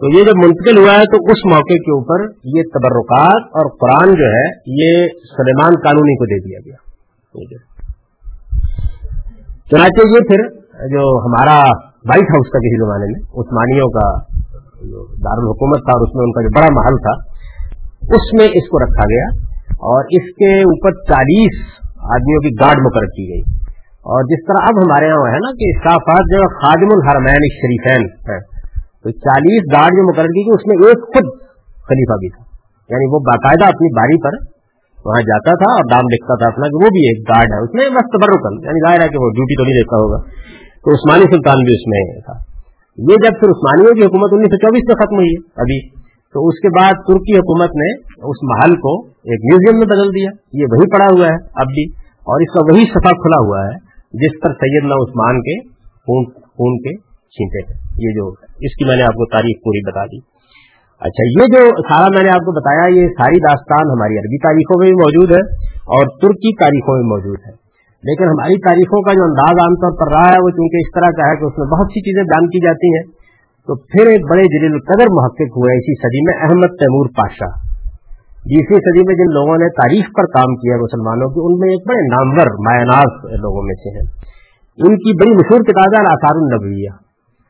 Speaker 1: تو یہ جب منتقل ہوا ہے، تو اس موقع کے اوپر یہ تبرکات اور قرآن جو ہے، یہ سلیمان قانونی کو دے دیا گیا۔ چنانچہ یہ پھر جو ہمارا وائٹ ہاؤس تھا کسی زمانے میں، عثمانیوں کا دارالحکومت تھا اور اس میں ان کا جو بڑا محل تھا، اس میں اس کو رکھا گیا اور اس کے اوپر چالیس آدمیوں کی گارڈ مقرر کی گئی۔ اور جس طرح اب ہمارے یہاں ہے نا کہ اسٹافات جو خادم الحرمین شریفین ہے تو چالیس گارڈ جو مقرر کی اس میں ایک خود خلیفہ بھی تھا۔ یعنی وہ باقاعدہ اپنی باری پر وہاں جاتا تھا اور دام لکھتا تھا اپنا کہ وہ بھی ایک گارڈ ہے۔ اس میں بس تبرکن یعنی ظاہر ہے کہ وہ ڈیوٹی تو نہیں دیتا ہوگا۔ تو عثمانی سلطان بھی اس میں تھا۔ یہ جب پھر عثمانیوں کی حکومت انیس سو چوبیس میں ختم ہوئی ہے ابھی۔ تو اس کے بعد ترکی حکومت نے اس محل کو ایک میوزیم میں بدل دیا۔ یہ وہی پڑا ہوا ہے اب بھی۔ اور اس کا وہی سفا کھلا ہوا ہے جس پر سیدنا عثمان کے خون خون کے چھینٹے تھے۔ یہ جو اس کی میں نے آپ کو تاریخ پوری بتا دی۔ اچھا یہ جو سارا میں نے آپ کو بتایا، یہ ساری داستان ہماری عربی تاریخوں میں بھی موجود ہے اور ترکی تاریخوں میں موجود ہے۔ لیکن ہماری تاریخوں کا جو انداز عام طور پر رہا ہے، وہ چونکہ اس طرح کا ہے کہ اس میں بہت سی چیزیں بیان کی جاتی ہیں، تو پھر ایک بڑے جلیل قدر محقق ہوئے اسی صدی میں احمد تیمور پاشا۔ جی، بیسویں صدی میں جن لوگوں نے تاریخ پر کام کیا مسلمانوں کی، ان میں ایک بڑے نامور مایاناز لوگوں میں سے ہیں۔ ان کی بڑی مشہور کتاب ہے الاسار النبویہ۔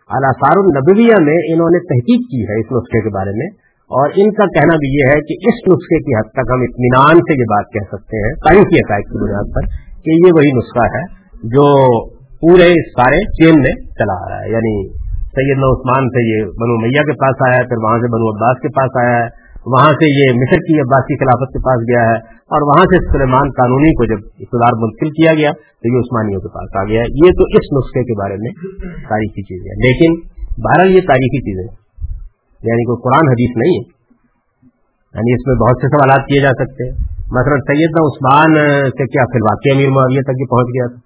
Speaker 1: الاسار النبویہ میں انہوں نے تحقیق کی ہے اس نسخے کے بارے میں، اور ان کا کہنا بھی یہ ہے کہ اس نسخے کی حد تک ہم اطمینان سے یہ بات کہہ سکتے ہیں، تاریخی عقائد کی بنیاد پر کہ یہ وہی نسخہ ہے جو پورے سارے چین میں چلا آ رہا ہے۔ یعنی سیدنا عثمان سے یہ بنو میاں کے پاس آیا ہے، پھر وہاں سے بنو عباس کے پاس آیا ہے، وہاں سے یہ مصر کی عباسی خلافت کے پاس گیا ہے اور وہاں سے سلیمان قانونی کو جب اقتدار منتقل کیا گیا تو یہ عثمانیوں کے پاس آ گیا ہے۔ یہ تو اس نسخے کے بارے میں تاریخی چیزیں ہیں۔ لیکن بہرحال یہ تاریخی چیزیں یعنی کوئی قرآن حدیث نہیں ہے۔ یعنی اس میں بہت سے سوالات کیے جا سکتے ہیں۔ مثلا سیدنا عثمان سے کیا پھر واقعی امیر معاویہ تک یہ پہنچ گیا تھا؟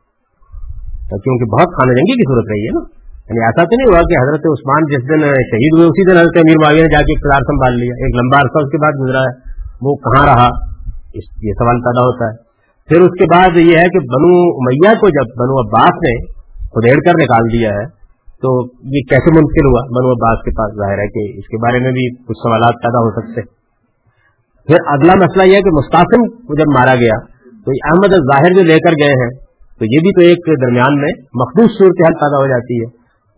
Speaker 1: کیونکہ بہت خانہ جنگی کی صورت رہی ہے نا؟ یعنی ایسا تو نہیں ہوا کہ حضرت عثمان جس دن شہید ہوئے، اسی دن حضرت امیر معاویہ نے جا کے اقتدار سنبھال لیا۔ ایک لمبا عرصہ اس کے بعد گزرا ہے۔ وہ کہاں رہا؟ یہ سوال پیدا ہوتا ہے۔ پھر اس کے بعد یہ ہے کہ بنو امیہ کو جب بنو عباس نے خدیڑ کر نکال دیا ہے، تو یہ کیسے ممکن ہوا؟ بنو عباس کے پاس ظاہر ہے کہ اس کے بارے میں بھی کچھ سوالات پیدا ہو سکتے۔ پھر اگلا مسئلہ یہ ہے کہ مستقم کو جب مارا گیا، تو احمد ظاہر جو لے کر گئے ہیں، تو یہ بھی تو ایک درمیان میں مخصوص صورتحال پیدا ہو جاتی ہے۔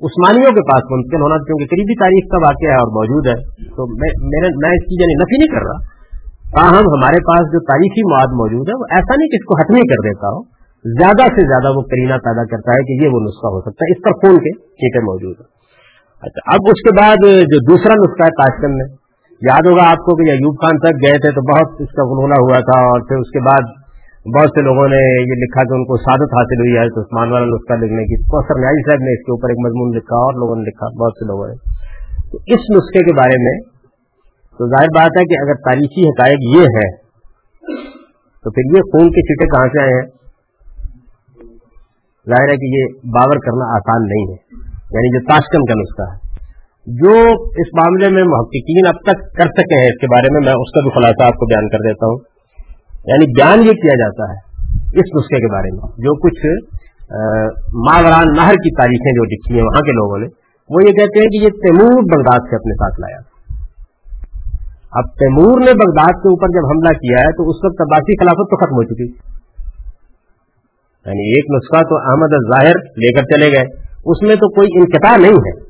Speaker 1: عثمانیوں کے پاس ممکن ہونا کیونکہ قریبی تاریخ کا واقعہ ہے اور موجود ہے، تو میں اس کی یعنی نفی نہیں کر رہا۔ تاہم، ہمارے پاس جو تاریخی مواد موجود ہے، وہ ایسا نہیں کہ اس کو حتمی کر دیتا ہو۔ زیادہ سے زیادہ وہ کرینہ پیدا کرتا ہے کہ یہ وہ نسخہ ہو سکتا ہے، اس پر خون کے ٹھیک موجود ہے اچھا اب اس کے بعد جو دوسرا نسخہ ہے تاشکن میں یاد ہوگا آپ کو کہ ایوب خان تک گئے تھے تو بہت اس کا غلغلہ ہوا تھا اور پھر اس کے بعد بہت سے لوگوں نے یہ لکھا کہ ان کو سعادت حاصل ہوئی ہے۔ تو عثمان والا نسخہ لکھنے کی۔ کوثر نیائی صاحب نے اس کے اوپر ایک مضمون لکھا، اور لوگوں نے لکھا، بہت سے لوگوں نے۔ تو اس نسخے کے بارے میں تو ظاہر بات ہے کہ اگر تاریخی حقائق یہ ہے تو پھر یہ خون کے چٹے کہاں سے آئے ہیں؟ ظاہر ہے کہ یہ باور کرنا آسان نہیں ہے۔ یعنی جو تاشکن کا نسخہ ہے۔ جو اس معاملے میں محققین اب تک کر سکے ہیں اس کے بارے میں میں اس کا بھی خلاصہ آپ کو بیان کر دیتا ہوں۔ یعنی بیان یہ کیا جاتا ہے اس نسخے کے بارے میں، جو کچھ ماوران نہر کی تاریخیں جو لکھی ہیں وہاں کے لوگوں نے، وہ یہ کہتے ہیں کہ یہ تیمور بغداد سے اپنے ساتھ لایا۔ اب تیمور نے بغداد کے اوپر جب حملہ کیا ہے، تو اس وقت عباسی خلافت تو ختم ہو چکی۔ یعنی ایک نسخہ تو احمد ظاہر لے کر چلے گئے۔ اس میں تو کوئی انقطاع نہیں ہے۔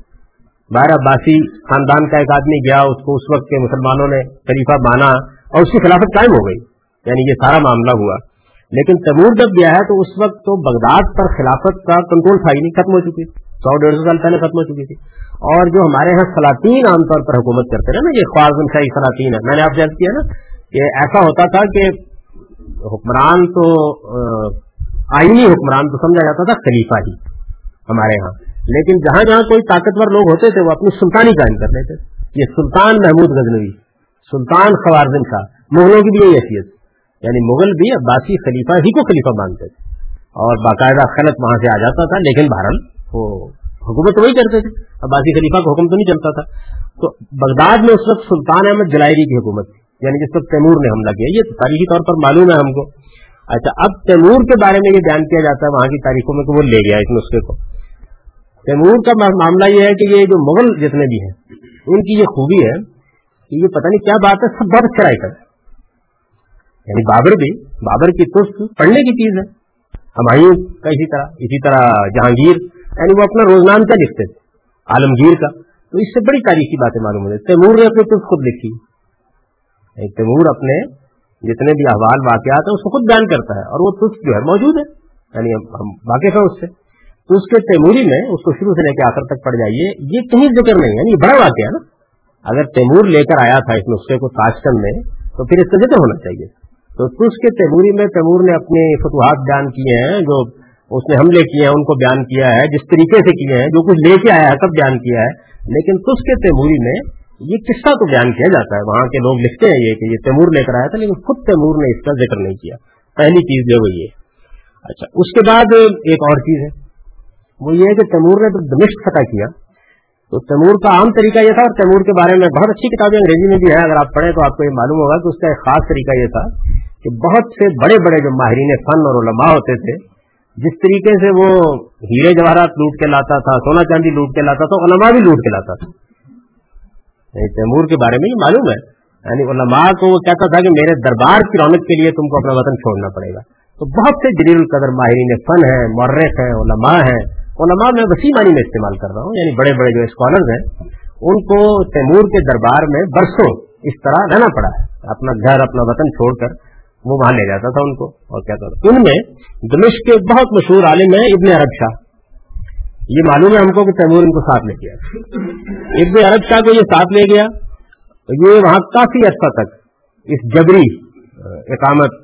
Speaker 1: باہر عباسی خاندان کا ایک آدمی گیا، اس کو اس وقت کے مسلمانوں نے خلیفہ مانا اور اس کی خلافت قائم ہو گئی یعنی یہ سارا معاملہ ہوا۔ لیکن تمور جب گیا ہے تو اس وقت تو بغداد پر خلافت کا کنٹرول تھا ہی نہیں، ختم ہو چکی۔ سو ڈیڑھ سو سال پہلے ختم ہو چکی تھی۔ اور جو ہمارے یہاں سلاطین عام طور پر حکومت کرتے رہے نا، یہ خوارزم شاہی سلاطین ہے میں نے آپ سے کیا نا کہ ایسا ہوتا تھا کہ حکمران تو آئینی حکمران تو سمجھا جاتا تھا، خلیفہ ہی ہمارے یہاں۔ لیکن جہاں جہاں کوئی طاقتور لوگ ہوتے تھے، وہ اپنی سلطانی قائم کر لیتے یہ سلطان محمود غزنوی، سلطان خوارزن کا مغلوں کی بھی یہی حیثیت۔ یعنی مغل بھی عباسی خلیفہ ہی کو خلیفہ مانتے تھے۔ اور باقاعدہ خلط وہاں سے آ جاتا تھا، لیکن بہرحال وہ حکومت وہی کرتے تھے۔ عباسی خلیفہ کا حکم تو نہیں چلتا تھا۔ تو بغداد میں اس وقت سلطان احمد جلائری کی حکومت تھی یعنی جس وقت تیمور نے حملہ کیا، یہ تاریخی طور پر معلوم ہے ہم کو۔ اچھا اب تیمور کے بارے میں یہ بیان کیا جاتا ہے، وہاں کی تاریخوں میں کہ وہ لے گیا اس نسخے کو۔ تیمور کا معاملہ یہ ہے کہ یہ جو مغل جتنے بھی ہیں، ان کی یہ خوبی ہے کہ یہ پتہ نہیں کیا بات ہے، سب بہت اچھا رائٹر یعنی بابر بھی، بابر کی تست پڑھنے کی چیز ہے۔ ہمایوں کا اسی طرح اسی طرح جہانگیر یعنی وہ اپنا روزنام کا لکھتے تھے؟ عالمگیر کا۔ تو اس سے بڑی تاریخی باتیں معلوم ہوتی تیمور نے اپنی تست خود لکھی۔ یعنی تیمور اپنے جتنے بھی احوال، واقعات ہیں، اس کو خود بیان کرتا ہے اور وہ تست جو ہے، موجود ہے۔ یعنی ہم واقف ہیں اس سے۔ اس کے تیموری میں، اس کو شروع سے لے کے آخر تک پڑ جائیے، یہ کہیں ذکر نہیں یعنی بڑا واقعہ نا۔ اگر تیمور لے کر آیا تھا اس نسخے کو تاشکن میں، تو پھر اس کا ذکر ہونا چاہیے۔ تو اس کے تیموری میں، تیمور نے اپنے فتوحات بیان کیے ہیں، جو اس نے حملے کیے ہیں، ان کو بیان کیا ہے، جس طریقے سے کیے ہیں، جو کچھ لے کے آیا ہے تب بیان کیا ہے۔ لیکن تس کے تیموری میں یہ قصہ تو بیان کیا جاتا ہے، وہاں کے لوگ لکھتے ہیں یہ کہ یہ تیمور لے کر آیا تھا، لیکن خود تیمور نے اس کا ذکر نہیں کیا۔ پہلی چیز جو وہ یہ۔ اچھا اس کے بعد ایک اور چیز ہے۔ وہ یہ ہے کہ تیمور نے تو دمشق فتح کیا۔ تو تیمور کا عام طریقہ یہ تھا اور تیمور کے بارے میں بہت اچھی کتابیں انگریزی میں بھی ہیں۔ اگر آپ پڑھیں تو آپ کو یہ معلوم ہوگا کہ اس کا ایک خاص طریقہ یہ تھا کہ بہت سے بڑے بڑے جو ماہرین فن اور علماء ہوتے تھے، جس طریقے سے وہ ہیرے جواہرات لوٹ کے لاتا تھا، سونا چاندی لوٹ کے لاتا تھا، علماء بھی لوٹ کے لاتا تھا۔ یعنی تیمور کے بارے میں یہ معلوم ہے۔ یعنی علماء کو وہ کہتا تھا کہ میرے دربار کی رونق کے لیے تم کو اپنا وطن چھوڑنا پڑے گا۔ تو بہت سے جلیل القدر ماہرین فن ہیں مرخ ہیں، علماء ہیں۔ علماء میں وسیع معنی میں استعمال کر رہا ہوں یعنی بڑے بڑے جو اسکالرز ہیں، ان کو تیمور کے دربار میں برسوں اس طرح رہنا پڑا ہے۔ اپنا گھر، اپنا وطن چھوڑ کر وہ وہاں لے جاتا تھا ان کو، اور کیا تھا۔ ان میں دمش کے بہت مشہور عالم ہیں ابن عرب شاہ۔ یہ معلوم ہے ہم کو کہ تیمور ان کو ساتھ لے گیا۔ ابن عرب شاہ کو یہ ساتھ لے گیا۔ یہ وہاں کافی عرصہ تک اس جبری اقامت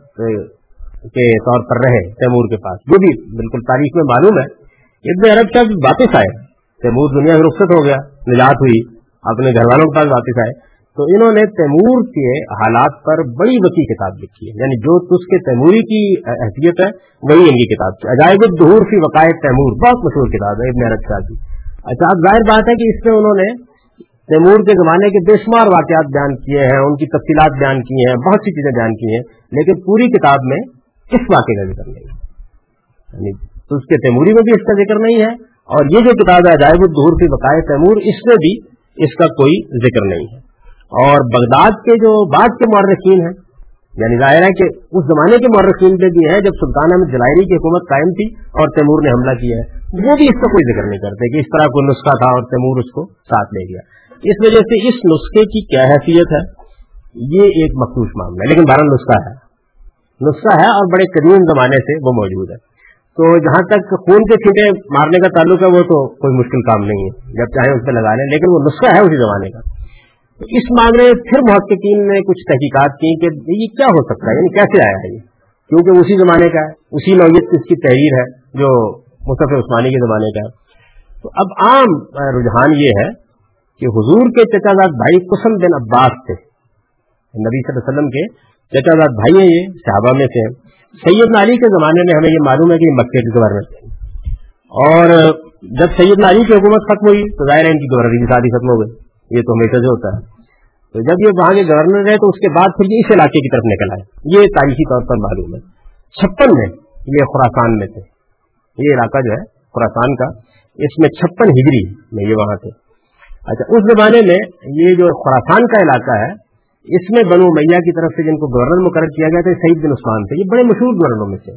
Speaker 1: کے طور پر رہے تیمور کے پاس۔ جو بھی بالکل تاریخ میں معلوم ہے ابن عرب کا واپس آئے تیمور دنیا میں رخصت ہو گیا، نجات ہوئی، اپنے گھر والوں کے پاس واپس آئے۔ تو انہوں نے تیمور کے حالات پر بڑی وسیع کتاب لکھی ہے۔ یعنی جو تس کے تیموری کی حیثیت ہے، وہی ان کی کتاب تھی۔ عجائب الدہور فی وقائد تیمور، بہت مشہور کتاب ہے ابن عرب شاہ کی۔ اچھا اب ظاہر بات ہے کہ اس میں انہوں نے تیمور کے زمانے کے بے شمار واقعات بیان کیے ہیں، ان کی تفصیلات بیان کی ہیں، بہت سی چیزیں بیان کی ہیں، لیکن پوری کتاب میں اس واقعے کا ذکر نہیں یعنی تو اس کے تیموری میں بھی اس کا ذکر نہیں ہے اور یہ جو کتاب ہے عجائب الدہور کی بقائے تیمور، اس میں بھی اس کا کوئی ذکر نہیں ہے۔ اور بغداد کے جو بعد کے مورخین ہیں یعنی ظاہر ہے کہ اس زمانے کے مورخین پہ بھی ہے جب سلطان احمد جلائری کی حکومت قائم تھی اور تیمور نے حملہ کیا ہے، وہ بھی اس کا کوئی ذکر نہیں کرتے کہ اس طرح کوئی نسخہ تھا اور تیمور اس کو ساتھ لے گیا۔ اس وجہ سے اس نسخے کی کیا حیثیت ہے؟ یہ ایک مخصوص معاملہ ہے، لیکن بارہ نسخہ ہے۔ نسخہ ہے اور بڑے قدیم زمانے سے وہ موجود ہے۔ تو جہاں تک خون کے چھینٹے مارنے کا تعلق ہے وہ تو کوئی مشکل کام نہیں ہے، جب چاہے اس پہ لگا لیں، لیکن وہ نسخہ ہے اسی زمانے کا۔ اس معاملے میں پھر محققین نے کچھ تحقیقات کی کہ یہ کیا ہو سکتا ہے یعنی کیسے آیا ہے یہ؟ کیونکہ اسی زمانے کا ہے، اسی نوعیت کی اس کی تحریر ہے جو مصطفی عثمانی کے زمانے کا ہے۔ تو اب عام رجحان یہ ہے کہ حضور کے چچا زاد بھائی قسم بن عباس تھے۔ نبی صلی اللہ علیہ وسلم کے چچا زاد بھائی ہیں یہ، صحابہ میں سے سید علی کے زمانے میں ہمیں یہ معلوم ہے کہ مکے کے گورنر تھے۔ اور جب سید علی کی حکومت ختم ہوئی تو ظاہر ہے ان کی گورنر کی شادی ختم ہو گئی۔ یہ تو ہمیشہ سے ہوتا ہے۔ تو جب یہ وہاں کے گورنر رہے تو اس کے بعد پھر یہ اس علاقے کی طرف نکل آئے۔ یہ تاریخی طور پر معلوم ہے۔ چھپن میں یہ خوراسان میں تھے۔ یہ علاقہ جو ہے خوراسان کا، اس میں چھپن ہجری میں یہ وہاں تھے۔ اچھا اس زمانے میں یہ جو خوراسان کا علاقہ ہے اس میں بنو میاں کی طرف سے جن کو گورنر مقرر کیا گیا تھا، سعید بن عثمان تھے، یہ بڑے مشہور گورنروں میں سے۔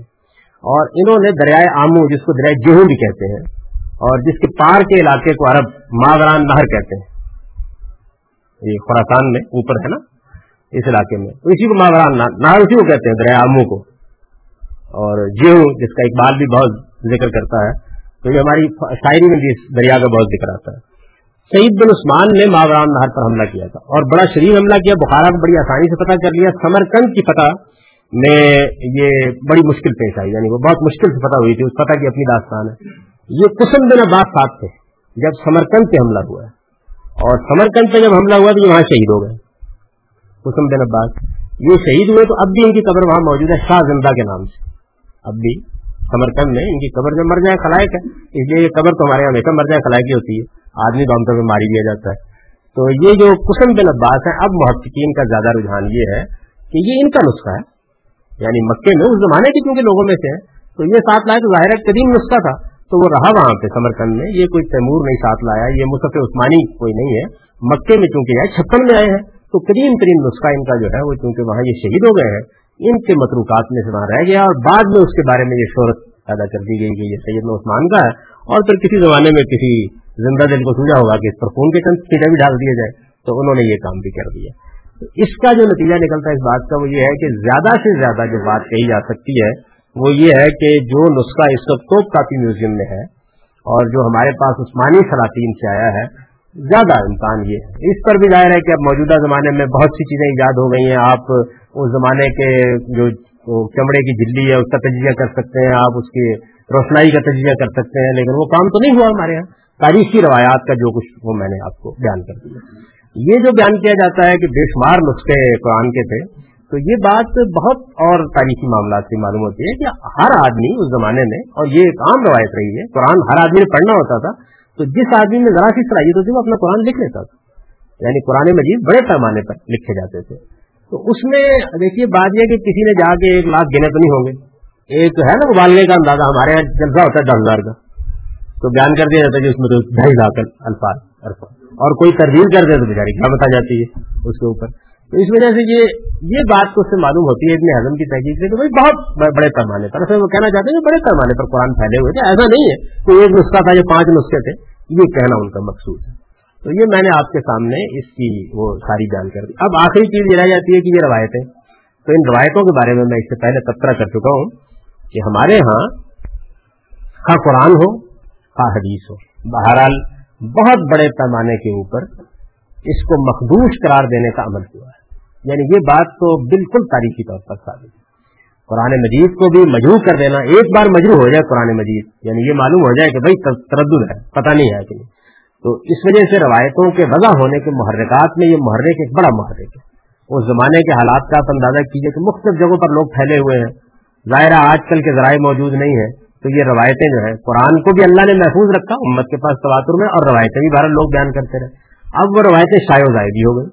Speaker 1: اور انہوں نے دریائے آمو، جس کو دریائے جہو بھی کہتے ہیں، اور جس کے پار کے علاقے کو عرب ماوران نہر کہتے ہیں۔ یہ خوراسان میں اوپر ہے نا، اس علاقے میں۔ اسی کو ماوران نہر اسی کو کہتے ہیں دریا آمو کو۔ اور جیو جس کا اقبال بھی بہت ذکر کرتا ہے، تو یہ ہماری شاعری میں بھی اس دریا کا بہت ذکر آتا ہے۔ سعید بن عثمان نے ماوران نہر پر حملہ کیا تھا اور بڑا شریر حملہ کیا، بخارا کو بڑی آسانی سے پتہ کر لیا، سمرکند کی فتح میں یہ بڑی مشکل پیش آئی یعنی وہ بہت مشکل سے پتہ ہوئی تھی، اس فتح کی اپنی داستان ہے۔ یہ قسم بن عباس صاحب تھے جب سمرکند پہ حملہ ہوا ہے۔ اور سمرکند پہ جب حملہ ہوا تو یہ وہاں شہید ہو گئے۔ حسم بن عباس، یہ شہید ہوئے تو اب بھی ان کی قبر وہاں موجود ہے، شاہ زندہ کے نام سے۔ اب بھی سمرکند میں ان کی قبر جب مر جائے خلائق ہے اس لیے یہ قبر تو ہمارے ہمیشہ مر جائے خلائق ہوتی ہے۔ آدمی تو طور پہ ماری دیا جاتا ہے۔ تو یہ جو قسم بن عباس ہے اب محققین کا زیادہ رجحان یہ ہے کہ یہ ان کا نسخہ ہے۔ یعنی مکے میں، اس زمانے کے کیونکہ لوگوں میں سے ہے تو یہ ساتھ لائے تو ظاہر قدیم نسخہ تھا۔ تو وہ رہا وہاں پہ سمرکند میں۔ یہ کوئی تیمور نہیں ساتھ لایا، یہ مصف عثمانی کوئی نہیں ہے۔ مکے میں چونکہ آئے، چھپن میں آئے ہیں۔ تو کریم ترین نسخہ ان کا جو ہے، وہ چونکہ وہاں یہ شہید ہو گئے ہیں۔ ان کے متروکات میں سے وہاں رہ گیا اور بعد میں اس کے بارے میں یہ شہرت پیدا کر دی گئی کہ یہ سید عثمان کا ہے۔ اور پھر کسی زمانے میں کسی زندہ دل کو سوجا ہوگا کہ اس پر خون کے چند چیٹیں بھی ڈال دیا جائے تو انہوں نے یہ کام بھی کر دیا۔ اس کا جو نتیجہ نکلتا ہے اس بات کا وہ یہ ہے کہ زیادہ سے زیادہ جو بات کہی جا سکتی ہے وہ یہ ہے کہ جو نسخہ اس وقت توپ کافی میوزیم میں ہے اور جو ہمارے پاس عثمانی سلاطین سے آیا ہے، زیادہ امکان یہ اس پر بھی ظاہر ہے کہ اب موجودہ زمانے میں بہت سی چیزیں ایجاد ہو گئی ہیں۔ آپ اس زمانے کے جو چمڑے کی جلی ہے، اس کا تجزیہ کر سکتے ہیں، آپ اس کی روشنائی کا تجزیہ کر سکتے ہیں، لیکن وہ کام تو نہیں ہوا ہمارے یہاں تاریخی روایات کا جو کچھ وہ میں نے آپ کو بیان کر دیا۔ یہ جو بیان کیا جاتا ہے کہ بے شمار نسخے قرآن کے تھے، تو یہ بات بہت اور تاریخی معاملات سے معلوم ہوتی ہے کہ ہر آدمی اس زمانے میں، اور یہ ایک عام روایت رہی ہے، قرآن ہر آدمی نے پڑھنا ہوتا تھا، تو جس آدمی میں ذرا سی صلاحیت ہوتی، وہ اپنا قرآن لکھ لیتا تھا۔ یعنی قرآن مجید بڑے پیمانے پر لکھے جاتے تھے۔ تو اس میں دیکھیے، بات یہ کہ کسی نے جا کے ایک لاکھ گنے تو نہیں ہوں گے۔ ایک ہے نا ابالنے کا اندازہ، ہمارے یہاں جلسہ ہوتا ہے دس ہزار کا۔ تو بیان کر دیا جاتا ہے کہ اس میں تو ڈھائی لاکھ الفاظ اور کوئی ترجیح کر دے تو بیچاری کیا بتا جاتی ہے اس کے اوپر۔ تو اس وجہ سے یہ یہ بات تو اس سے معلوم ہوتی ہے ابن حضم کی تحقیق سے کہ بھائی بہت بڑے پیمانے پر، اصل وہ کہنا چاہتے ہیں کہ بڑے پیمانے پر قرآن پھیلے ہوئے تھے، ایسا نہیں ہے کہ ایک نسخہ تھا جو پانچ نسخے تھے، یہ کہنا ان کا مقصود ہے۔ تو یہ میں نے آپ کے سامنے اس کی وہ ساری جان کر دی۔ اب آخری چیز یہ رہ جاتی ہے کہ یہ روایتیں۔ تو ان روایتوں کے بارے میں میں اس سے پہلے تبصرہ کر چکا ہوں کہ ہمارے ہاں خواہ قرآن ہو خواہ حدیث ہو۔ بہرحال بہت بڑے پیمانے کے اوپر اس کو مخدوش قرار دینے کا عمل ہوا ہے۔ یعنی یہ بات تو بالکل تاریخی طور پر ثابت ہے۔ قرآن مجید کو بھی مجروح کر دینا، ایک بار مجروح ہو جائے قرآن مجید یعنی یہ معلوم ہو جائے کہ بھائی تردد ہے، پتہ نہیں ہے کہ نہیں۔ تو اس وجہ سے روایتوں کے وضع ہونے کے محرکات میں یہ محرک ایک بڑا محرک ہے۔ اس زمانے کے حالات کا آپ اندازہ کیجیے کہ مختلف جگہوں پر لوگ پھیلے ہوئے ہیں۔ ظاہرہ آج کل کے ذرائع موجود نہیں ہیں۔ تو یہ روایتیں جو ہیں، قرآن کو بھی اللہ نے محفوظ رکھا، امت کے پاس تواتر میں، اور روایتیں بھی بھارت لوگ بیان کرتے رہے۔ اب وہ روایتیں شائع و زائدی ہو گئی۔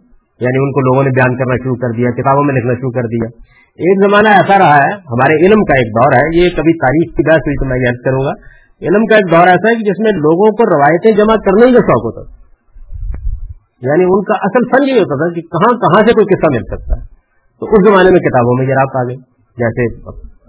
Speaker 1: یعنی ان کو لوگوں نے بیان کرنا شروع کر دیا، کتابوں میں لکھنا شروع کر دیا۔ ایک زمانہ ایسا رہا ہے، ہمارے علم کا ایک دور ہے، یہ کبھی تاریخ کی بحث ہوئی تو میں یاد کروں گا۔ علم کا ایک دور ایسا ہے کہ جس میں لوگوں کو روایتیں جمع کرنے ہی کا شوق ہوتا تھا۔ یعنی ان کا اصل فن یہ ہوتا تھا کہ کہاں کہاں سے کوئی قصہ مل سکتا ہے۔ تو اس زمانے میں کتابوں میں یہ رابط آ گئی۔ جیسے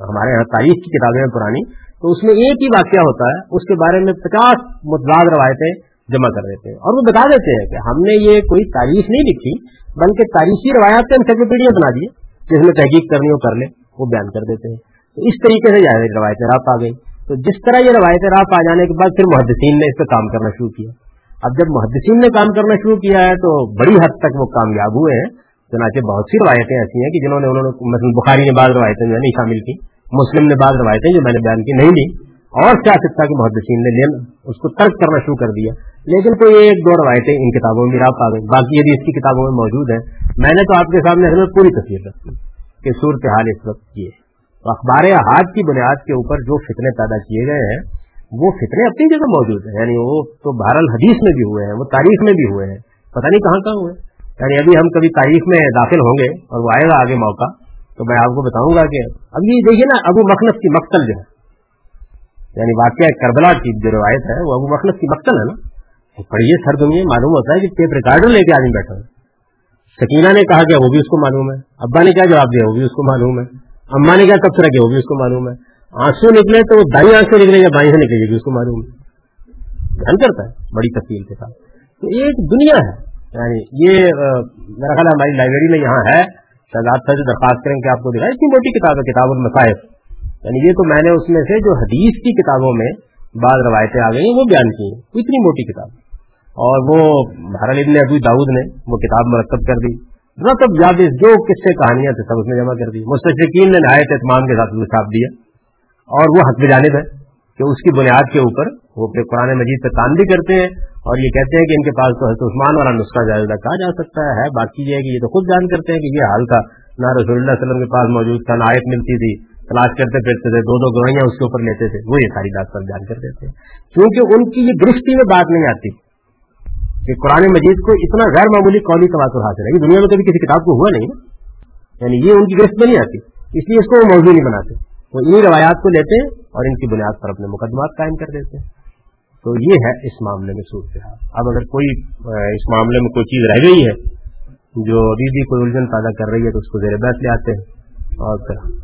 Speaker 1: ہمارے یہاں تاریخ کی کتابیں ہیں پرانی تو اس میں ایک ہی واقعہ ہوتا ہے، اس کے بارے میں پچاس متضاد روایتیں جمع کر دیتے ہیں۔ اور وہ بتا دیتے ہیں کہ ہم نے یہ کوئی تاریخ نہیں لکھی، بلکہ تاریخی روایات کے انسائکلوپیڈیا بنا دیے جس میں تحقیق کرنی ہو، کر لے وہ بیان کر دیتے ہیں۔ تو اس طریقے سے روایت راپ آ گئی تو جس طرح یہ روایت راپ آ جانے کے بعد پھر محدثین نے اس پہ کام کرنا شروع کیا۔ اب جب محدثین نے کام کرنا شروع کیا ہے، تو بڑی حد تک وہ کامیاب ہوئے ہیں۔ چنانچہ بہت سی روایتیں ایسی ہیں کہ جنہوں نے، انہوں نے مثلاً بخاری نے بعض روایتیں جو ہے نہیں شامل کی۔ مسلم نے بعض روایتیں جو میں نے بیان کی نہیں لی، اور کیا سکتا کہ محدثین نے لینا اس کو ترک کرنا شروع کر دیا۔ لیکن کوئی ایک دو روایتیں ان کتابوں میں راپ آ گئی باقی یدی اس کی کتابوں میں موجود ہے میں نے تو آپ کے سامنے ہمیں پوری تصویر رکھی کہ صورت حال اس وقت یہ تو اخبار احاد کی بنیاد کے اوپر جو فتنے پیدا کیے گئے ہیں، وہ فتنے اپنی جگہ موجود ہیں۔ یعنی وہ تو بہرحال حدیث میں بھی ہوئے ہیں، وہ تاریخ میں بھی ہوئے ہیں۔ پتہ نہیں کہاں کہاں ہوئے۔ یعنی ابھی ہم کبھی تاریخ میں داخل ہوں گے اور وہ آئے گا آگے موقع۔ تو میں آپ کو بتاؤں گا کہ اب یہ دیکھیے نا ابو مخنف کی مقتل جو ہے یعنی واقعہ کربلا کی جو روایت ہے، وہ ابو مخنف کی مقتل ہے نا۔ پڑھیے سر تمہیں معلوم ہوتا ہے کہ ٹیپ ریکارڈر لے کے آدمی بیٹھا ہے۔ سکینہ نے کہا کہ وہ بھی اس کو معلوم ہے۔ ابا نے کیا جواب دیا؟ وہ بھی اس کو معلوم ہے۔ اما نے کیا تبصرہ کیا وہ بھی اس کو معلوم ہے۔ آنسو نکلے تو وہ دائیں آنکھ سے نکلے یا بائیں سے نکلے گی اس کو معلوم ہے۔ دھیان کرتا ہے، بڑی تفصیل کے ساتھ۔ تو ایک دنیا ہے۔ یعنی یہ میرا خیال ہماری لائبریری میں یہاں ہے۔ شہزاد سے درخواست کریں کہ آپ کو دکھائے، اتنی موٹی کتاب ہے، کتاب المصائف یعنی یہ تو میں نے اس میں سے جو حدیث کی کتابوں میں بعض روایتیں آ گئی وہ بیان کی اتنی موٹی کتاب۔ اور وہ بہر ابن ابو داود نے وہ کتاب مرتب کر دی۔ مطلب یاد جو قصے، کہانیاں تھے سب اس میں جمع کر دی۔ مستشقین نے نہایت اہتمام کے ساتھ چھاپ دیا۔ اور وہ حق جانب ہے کہ اس کی بنیاد کے اوپر وہ اپنے قرآن مجید پہ کام بھی کرتے ہیں اور یہ کہتے ہیں کہ ان کے پاس تو حضرت عثمان والا نسخہ جائزہ کہا جا سکتا ہے۔ باقی یہ ہے کہ یہ تو خود جان کرتے ہیں کہ یہ حال تھا۔ نہ رسول اللہ علیہ وسلم کے پاس موجود تھا، نہ آیت ملتی تھی۔ تلاش کرتے پھرتے تھے، دو دو گوئیاں اس کے اوپر لیتے تھے۔ وہ یہ ساری بات پر جان کرتے تھے۔ کیونکہ ان کی یہ درستی میں بات نہیں آتی کہ قرآن مجید کو اتنا غیر معمولی قومی تواتر حاصل ہے۔ یہ دنیا میں کبھی کسی کتاب کو ہوا نہیں نا۔ یعنی یہ ان کی گرفت میں نہیں آتی، اس لیے اس کو وہ موضوع نہیں بناتے۔ وہ انہیں روایات کو لیتے ہیں اور ان کی بنیاد پر اپنے مقدمات قائم کر دیتے۔ ہیں تو یہ ہے اس معاملے میں صورت حال۔ اب اگر کوئی اس معاملے میں کوئی چیز رہ گئی ہے جو ابھی بھی کوئی الجھن پیدا کر رہی ہے تو اس کو زیر بحث لے آتے ہیں۔ اور پھر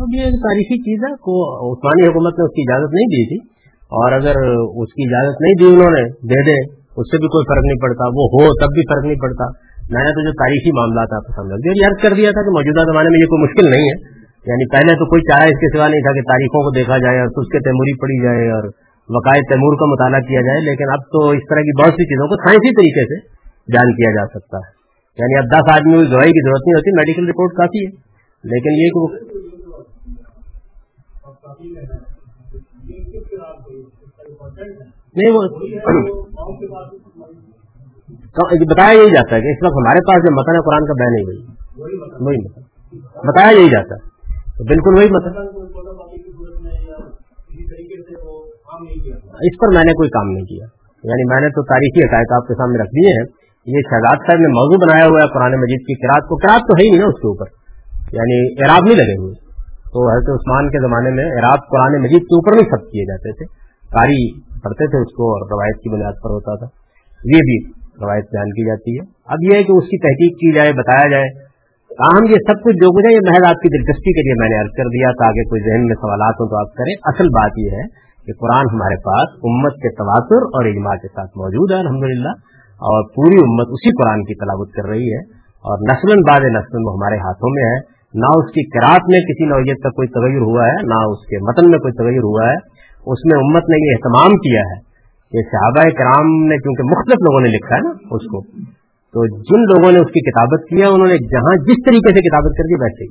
Speaker 1: اب یہ تاریخی چیز ہے، کو عثمانی حکومت نے اس کی اجازت نہیں دی تھی۔ اور اگر اس کی اجازت نہیں دی انہوں نے، دے دے، اس سے بھی کوئی فرق نہیں پڑتا۔ وہ ہو تب بھی فرق نہیں پڑتا۔ میں نے تو جو تاریخی معاملات آپ پسند یاد کر دیا تھا کہ موجودہ زمانے میں یہ کوئی مشکل نہیں ہے۔ یعنی پہلے تو کوئی چارہ اس کے سوا نہیں تھا کہ تاریخوں کو دیکھا جائے اور اس کے تیموری پڑی جائے اور وقائے تیمور کا مطالعہ کیا جائے، لیکن اب تو اس طرح کی بہت سی چیزوں کو سائنسی طریقے سے بیان کیا جا سکتا ہے۔ یعنی اب دس آدمی کی دوائی کی ضرورت نہیں ہوتی، میڈیکل رپورٹ کافی ہے، لیکن یہ نہیں بتایا یہی جاتا ہے کہ اس وقت ہمارے پاس جو متن قرآن کا بین نہیں ہوئی، وہی بتایا یہی جاتا ہے۔ تو بالکل وہی مطلب اس پر میں نے کوئی کام نہیں کیا۔ یعنی میں نے تو تاریخی حقائق آپ کے سامنے رکھ دیے ہیں۔ یہ شہزاد صاحب نے موضوع بنایا ہوا ہے قرآن مجید کی کراط کو۔ کراط تو ہے ہی نہیں نا اس کے اوپر۔ یعنی عراب نہیں لگے ہوئے۔ تو حضرت عثمان کے زمانے میں عراب قرآن مجید کے اوپر نہیں سب کیے جاتے تھے۔ قاری پڑھتے تھے اس کو اور روایت کی بنیاد پر ہوتا تھا۔ یہ بھی روایت بیان کی جاتی ہے۔ اب یہ ہے کہ اس کی تحقیق کی جائے بتایا جائے۔ تاہم یہ سب کچھ جو کچھ ہے، یہ محض آپ کی دلچسپی کے لیے میں نے عرض کر دیا تاکہ کوئی ذہن میں سوالات ہوں تو آپ کریں۔ اصل بات یہ ہے کہ قرآن ہمارے پاس امت کے تواتر اور اجماع کے ساتھ موجود ہے، الحمدللہ، اور پوری امت اسی قرآن کی تلاوت کر رہی ہے۔ اور نسل بعد نسل وہ ہمارے ہاتھوں میں ہے۔ نہ اس کی کراط میں کسی نوعیت کا کوئی تغیر ہوا ہے، نہ اس کے متن میں کوئی تغیر ہوا ہے۔ اس میں امت نے یہ اہتمام کیا ہے کہ صحابہ کرام نے، کیونکہ مختلف لوگوں نے لکھا ہے نا اس کو تو جن لوگوں نے اس کی کتابت کیا انہوں نے جہاں جس طریقے سے کتابت کر دی، ویسے ہی۔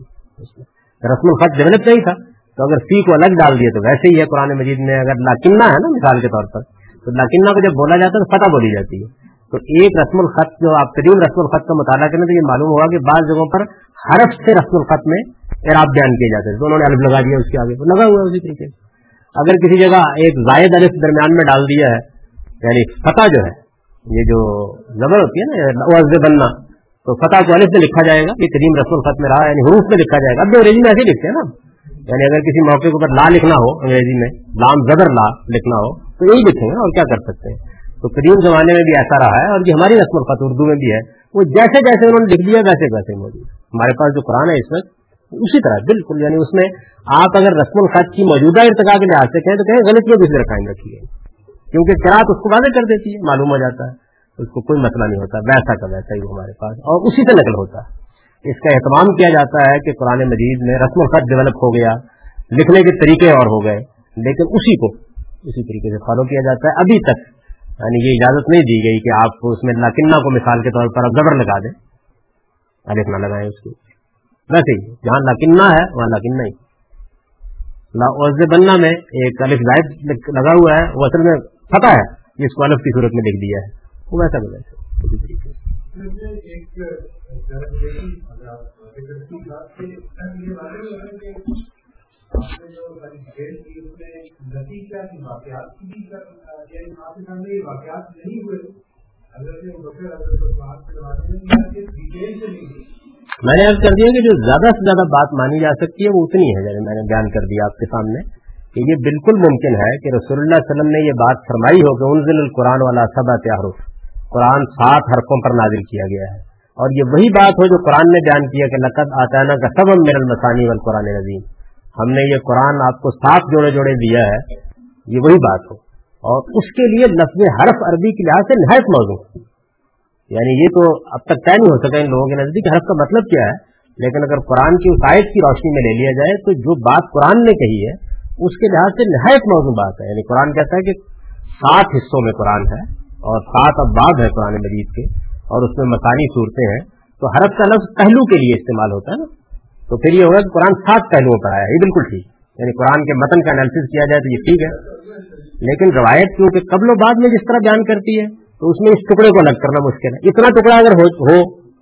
Speaker 1: رسم الخط ڈیولپ نہیں تھا۔ تو اگر سی کو الگ ڈال دیا تو ویسے ہی ہے۔ قرآن مجید میں اگر لاکنہ ہے نا مثال کے طور پر، تو لاکنہ کو جب بولا جاتا ہے تو فتح بولی جاتی ہے۔ تو ایک رسم الخط جو آپ قدیم رسم الخط کا مطالعہ کریں تو یہ معلوم ہوا کہ بعض جگہوں پر حرف سے رسم الخط میں اعراب بیان کیے جاتے ہیں۔ تو انہوں نے الف لگا دیا، اس کے آگے لگا ہوا ہے اسی طریقے سے۔ اگر کسی جگہ ایک زائد الف درمیان میں ڈال دیا ہے یعنی فتح جو ہے یہ جو زبر ہوتی ہے نا بننا تو فتح کو الف میں لکھا جائے گا، یہ قدیم رسم الخط میں رہا یعنی حروف میں لکھا جائے گا۔ اب انگریزی میں ایسے لکھتے ہیں نا۔ یعنی اگر کسی موقع کے اوپر لا لکھنا ہو، انگریزی میں لام زبر لا لکھنا ہو، تو یہی لکھیں گے اور کیا کر سکتے ہیں؟ تو قدیم زمانے میں بھی ایسا رہا ہے، اور یہ ہماری رسم الخط اردو میں بھی ہے۔ وہ جیسے جیسے انہوں نے لکھ دیا، ویسے ویسے موجود ہمارے پاس جو قرآن ہے اس وقت اسی طرح، بالکل۔ یعنی اس میں آپ اگر رسم الخط کی موجودہ ارتقا کے لحاظ سے کہیں، تو کہیں غلطیوں کسی طرح قائم رکھی ہے کیونکہ کراط اس کو واضح کر دیتی ہے، معلوم ہو جاتا ہے۔ اس کو کوئی مسئلہ نہیں ہوتا، ویسا کا ویسا ہی ہمارے پاس۔ اور اسی سے نقل ہوتا ہے۔ اس کا اہتمام کیا جاتا ہے کہ قرآن مجید میں رسم الخط ڈیولپ ہو گیا، لکھنے کے طریقے اور ہو گئے، لیکن اسی کو، اسی طریقے سے فالو کیا جاتا ہے۔ ابھی تک یعنی یہ اجازت نہیں دی گئی کہ آپ اس میں لاکنہ کو مثال کے طور پر زبر لگا دیں۔ الف نہ لگائیں اس کی ویسے ہی، جہاں لاکنہ ہے، وہاں لاکنہ ہی۔ لا بننا میں ایک الف زائد لگا ہوا ہے۔ وہ اصل میں پتہ ہے جس کو الف کی صورت میں لکھ دیا ہے۔ وہ ویسا بھی ویسے اسی طریقے سے۔ میں نے اب کر دیا کہ جو زیادہ سے زیادہ بات مانی جا سکتی ہے، وہ اتنی ہے یعنی میں نے بیان کر دیا آپ کے سامنے۔ کہ یہ بالکل ممکن ہے کہ رسول اللہ علیہ وسلم نے یہ بات فرمائی ہو کہ انزل القرآن والا سب تحرف قرآن سات حرفوں پر نازل کیا گیا ہے۔ اور یہ وہی بات ہو جو قرآن نے بیان کیا کہ لقد آتا کا سب میرا المسانی والقرآن نظیم ہم نے یہ قرآن آپ کو سات جوڑے جوڑے دیا ہے۔ یہ وہی بات ہو۔ اور اس کے لیے لفظ حرف عربی کے لحاظ سے نہایت موضوع۔ یعنی یہ تو اب تک طے نہیں ہو سکا ان لوگوں کے نزدیک حرف کا مطلب کیا ہے۔ لیکن اگر قرآن کی آیت کی روشنی میں لے لیا جائے تو جو بات قرآن نے کہی ہے اس کے لحاظ سے نہایت موضوع بات ہے. یعنی قرآن کہتا ہے کہ سات حصوں میں قرآن ہے اور سات اباد ہے قرآن مجید کے اور اس میں مکانی صورتیں ہیں. تو حرف کا لفظ پہلو کے لیے استعمال ہوتا ہے نا. تو پھر یہ ہوگا کہ قرآن سات پہلوؤں پر آیا یہ بالکل ٹھیک. یعنی قرآن کے متن کا انالیس کیا جائے تو یہ ٹھیک ہے. لیکن روایت کیونکہ قبل و بعد میں جس طرح بیان کرتی ہے تو اس میں اس ٹکڑے کو الگ کرنا مشکل ہے. اتنا ٹکڑا اگر ہو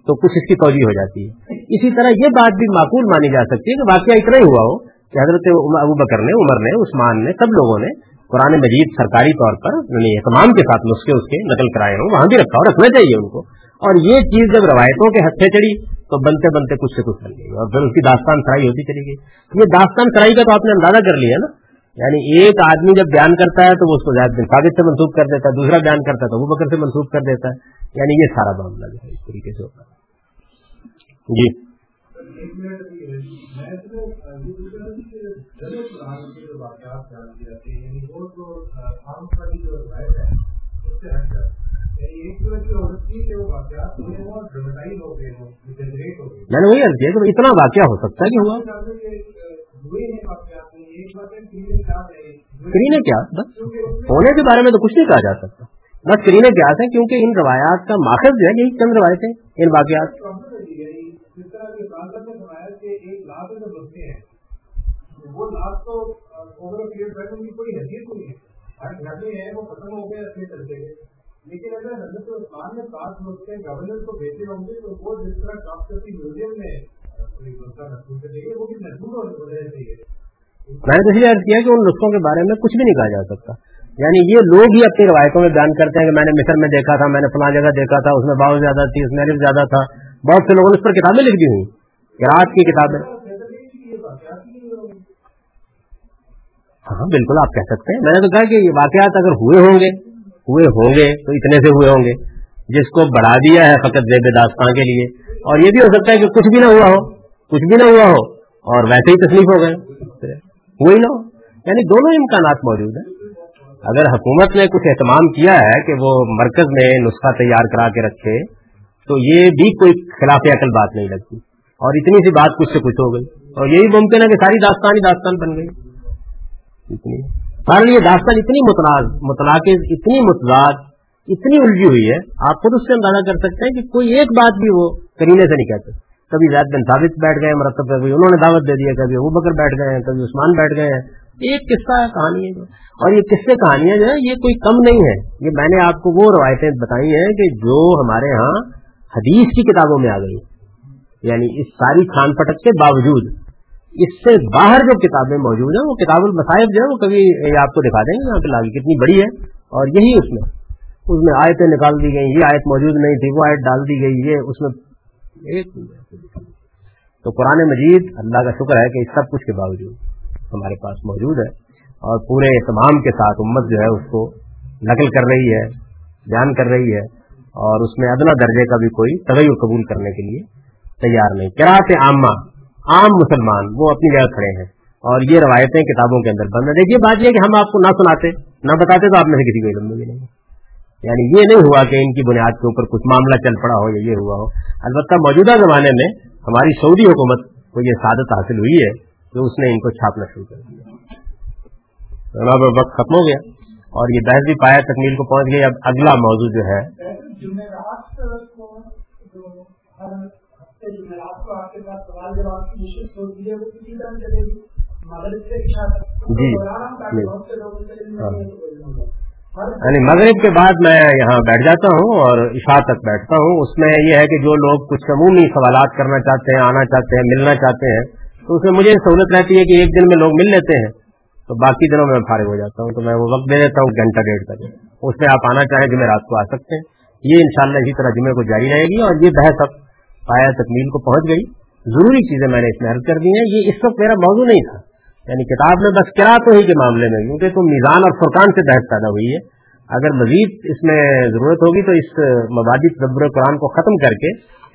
Speaker 1: تو کچھ اس کی توجہ ہو جاتی ہے. اسی طرح یہ بات بھی معقول مانی جا سکتی ہے کہ واقعہ اتنا ہی ہوا ہو کہ حضرت ابو بکر نے، عمر نے، عثمان نے، سب لوگوں نے قرآن مجید سرکاری طور پر یعنی اہتمام کے ساتھ نسخے اس کے نقل کرائے ہوں، وہاں بھی رکھا ہو رکھنا چاہیے ان کو۔ اور یہ چیز جب روایتوں کے ہتھے چڑھی تو بنتے بنتے کچھ سے کچھ بن گئی۔ اور پھر اس کی داستان سرائی ہوتی چلی گئی۔ یہ داستان سرائی کا تو آپ نے اندازہ کر لیا نا۔ یعنی ایک آدمی جب بیان کرتا ہے تو وہ اس کو زیادہ دن ثابت سے منسوخ کر دیتا ہے، دوسرا بیان کرتا ہے تو وہ بکر سے منسوخ کر دیتا ہے۔ یعنی یہ سارا معاملہ جو ہے اس طریقے سے ہوتا ہے۔ جی۔ میں نے وہی عرض کیا کہ اتنا واقعہ ہو سکتا ہے کہ ہوا۔ کرینے کیا ہونے کے بارے میں تو کچھ نہیں کہا جا سکتا۔ بس کرینے کیا ہے کیونکہ ان روایات کا ماخذ جو ہے یہی چند روایتیں ان واقعات۔ وہ لاکھ تو اوور پیریڈ بیٹھ ان کی کوئی حیثیت نہیں ہے۔ ہر گھر میں ہے، وہ ختم ہو گیا لیکن اگر حضرت عثمان نے پاس نسخے گورنر کو بھیجے ہوں گے، تو وہ جس طرح کام کرتی میوزیم میں میں نے تو عرض کیا کہ ان نسخوں کے بارے میں کچھ بھی نہیں کہا جا سکتا۔ یعنی یہ لوگ ہی اپنی روایتوں میں بیان کرتے ہیں کہ میں نے مصر میں دیکھا تھا، میں نے فلاں جگہ دیکھا تھا، اس میں باؤ زیادہ تھی، اس میں زیادہ تھا۔ بہت سے لوگوں نے اس پر کتابیں لکھ دی ہوئی رات کی کتابیں۔ ہاں بالکل آپ کہہ سکتے ہیں۔ میں نے تو کہا کہ یہ واقعات اگر ہوئے ہوں گے، ہوئے ہوں گے تو اتنے سے ہوئے ہوں گے۔ جس کو بڑھا دیا ہے فقط زیب داستان کے لیے۔ اور یہ بھی ہو سکتا ہے کہ کچھ بھی نہ ہوا ہو، کچھ بھی نہ ہوا ہو، اور ویسے ہی تکلیف ہو گئے۔ وہی نہ ہو۔ یعنی دونوں امکانات موجود ہیں۔ اگر حکومت نے کچھ اہتمام کیا ہے کہ وہ مرکز میں نسخہ تیار کرا کے رکھے، تو یہ بھی کوئی خلاف عقل بات نہیں لگتی۔ اور اتنی سی بات کچھ سے کچھ ہو گئی۔ اور یہی ممکن ہے کہ ساری داستان ہی داستان بن گئی۔ بہرحال یہ داستان اتنی متلاق اتنی متضاد، اتنی الجھی ہوئی ہے، آپ خود اس سے اندازہ کر سکتے ہیں کہ کوئی ایک بات بھی وہ کرینے سے نہیں کہتے۔ کبھی زیاد بن ثابت بیٹھ گئے مرتب، کبھی انہوں نے دعوت دے دیا کبھی ابو بکر بیٹھ گئے ہیں، کبھی عثمان بیٹھ گئے ہیں۔ ایک قصہ کہانی ہے اور یہ قصے کہانیاں جو ہے یہ کوئی کم نہیں ہے یہ میں نے آپ کو وہ روایتیں بتائی ہیں کہ جو ہمارے ہاں حدیث کی کتابوں میں آ گئی یعنی اس ساری کھان پٹک کے باوجود اس سے باہر جو کتابیں موجود ہیں، وہ کتاب المصائب جو ہے وہ کبھی آپ کو دکھا دیں گے، یہاں پہ لاگی کتنی بڑی ہے، اور یہی اس میں۔ اس میں آیتیں نکال دی گئی یہ آیت موجود نہیں تھی، وہ آیت ڈال دی گئی، یہ اس میں ایک تو قرآن مجید اللہ کا شکر ہے کہ اس سب کچھ کے باوجود ہمارے پاس موجود ہے، اور پورے اہتمام کے ساتھ امت جو ہے، اس کو نقل کر رہی ہے، بیان کر رہی ہے، اور اس میں ادنا درجے کا بھی کوئی تغیر قبول کرنے کے لیے تیار نہیں۔ کراط عامہ عام مسلمان، وہ اپنی جگہ کھڑے ہیں۔ اور یہ روایتیں کتابوں کے اندر بند ہے دیکھیے، بات یہ کہ ہم آپ کو نہ سناتے، نہ بتاتے تو آپ میں سے کسی کو علم نہیں ملیں گے یعنی یہ نہیں ہوا کہ ان کی بنیاد کے اوپر کچھ معاملہ چل پڑا ہو یا یہ ہوا ہو۔ البتہ موجودہ زمانے میں ہماری سعودی حکومت کو یہ سعادت حاصل ہوئی ہے کہ اس نے ان کو چھاپنا شروع کر دیا۔ وقت ختم ہو گیا اور یہ بحث بھی پایا تکمیل کو پہنچ گئی اب اگلا موضوع جو ہے۔ جی۔ یعنی مغرب کے بعد میں یہاں بیٹھ جاتا ہوں اور عشاء تک بیٹھتا ہوں۔ اس میں یہ ہے کہ جو لوگ کچھ عمومی سوالات کرنا چاہتے ہیں آنا چاہتے ہیں ملنا چاہتے ہیں تو اس میں مجھے سہولت رہتی ہے کہ ایک دن میں لوگ مل لیتے ہیں۔ تو باقی دنوں میں فارغ ہو جاتا ہوں تو میں وہ وقت دے دیتا ہوں گھنٹہ ڈیڑھ تک اس میں آپ آنا چاہیں جمعے رات کو آ سکتے ہیں۔ یہ انشاءاللہ اسی طرح جمعے کو جاری رہے گی اور یہ بحث اب پایا تکمیل کو پہنچ گئی؟ ضروری چیزیں میں نے اس میں حل کر دی ہیں، یہ اس وقت میرا موضوع نہیں تھا۔ یعنی کتاب میں بس کیا تو ہی کے معاملے میں، کیونکہ تو میزان اور فرقان سے بحث پیدا ہوئی ہے۔ اگر مزید اس میں ضرورت ہوگی تو اس مبادی تدبر قرآن کو ختم کر کے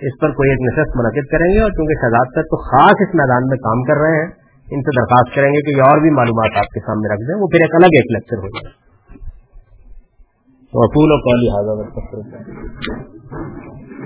Speaker 1: اس پر کوئی ایک نشست منعقد کریں گے اور چونکہ شہزاد تک تو خاص اس میدان میں کام کر رہے ہیں، ان سے درخواست کریں گے کہ یہ اور بھی معلومات آپ کے سامنے رکھ دیں، وہ پھر ایک الگ ایک لیکچر ہو جائے تو اپول اور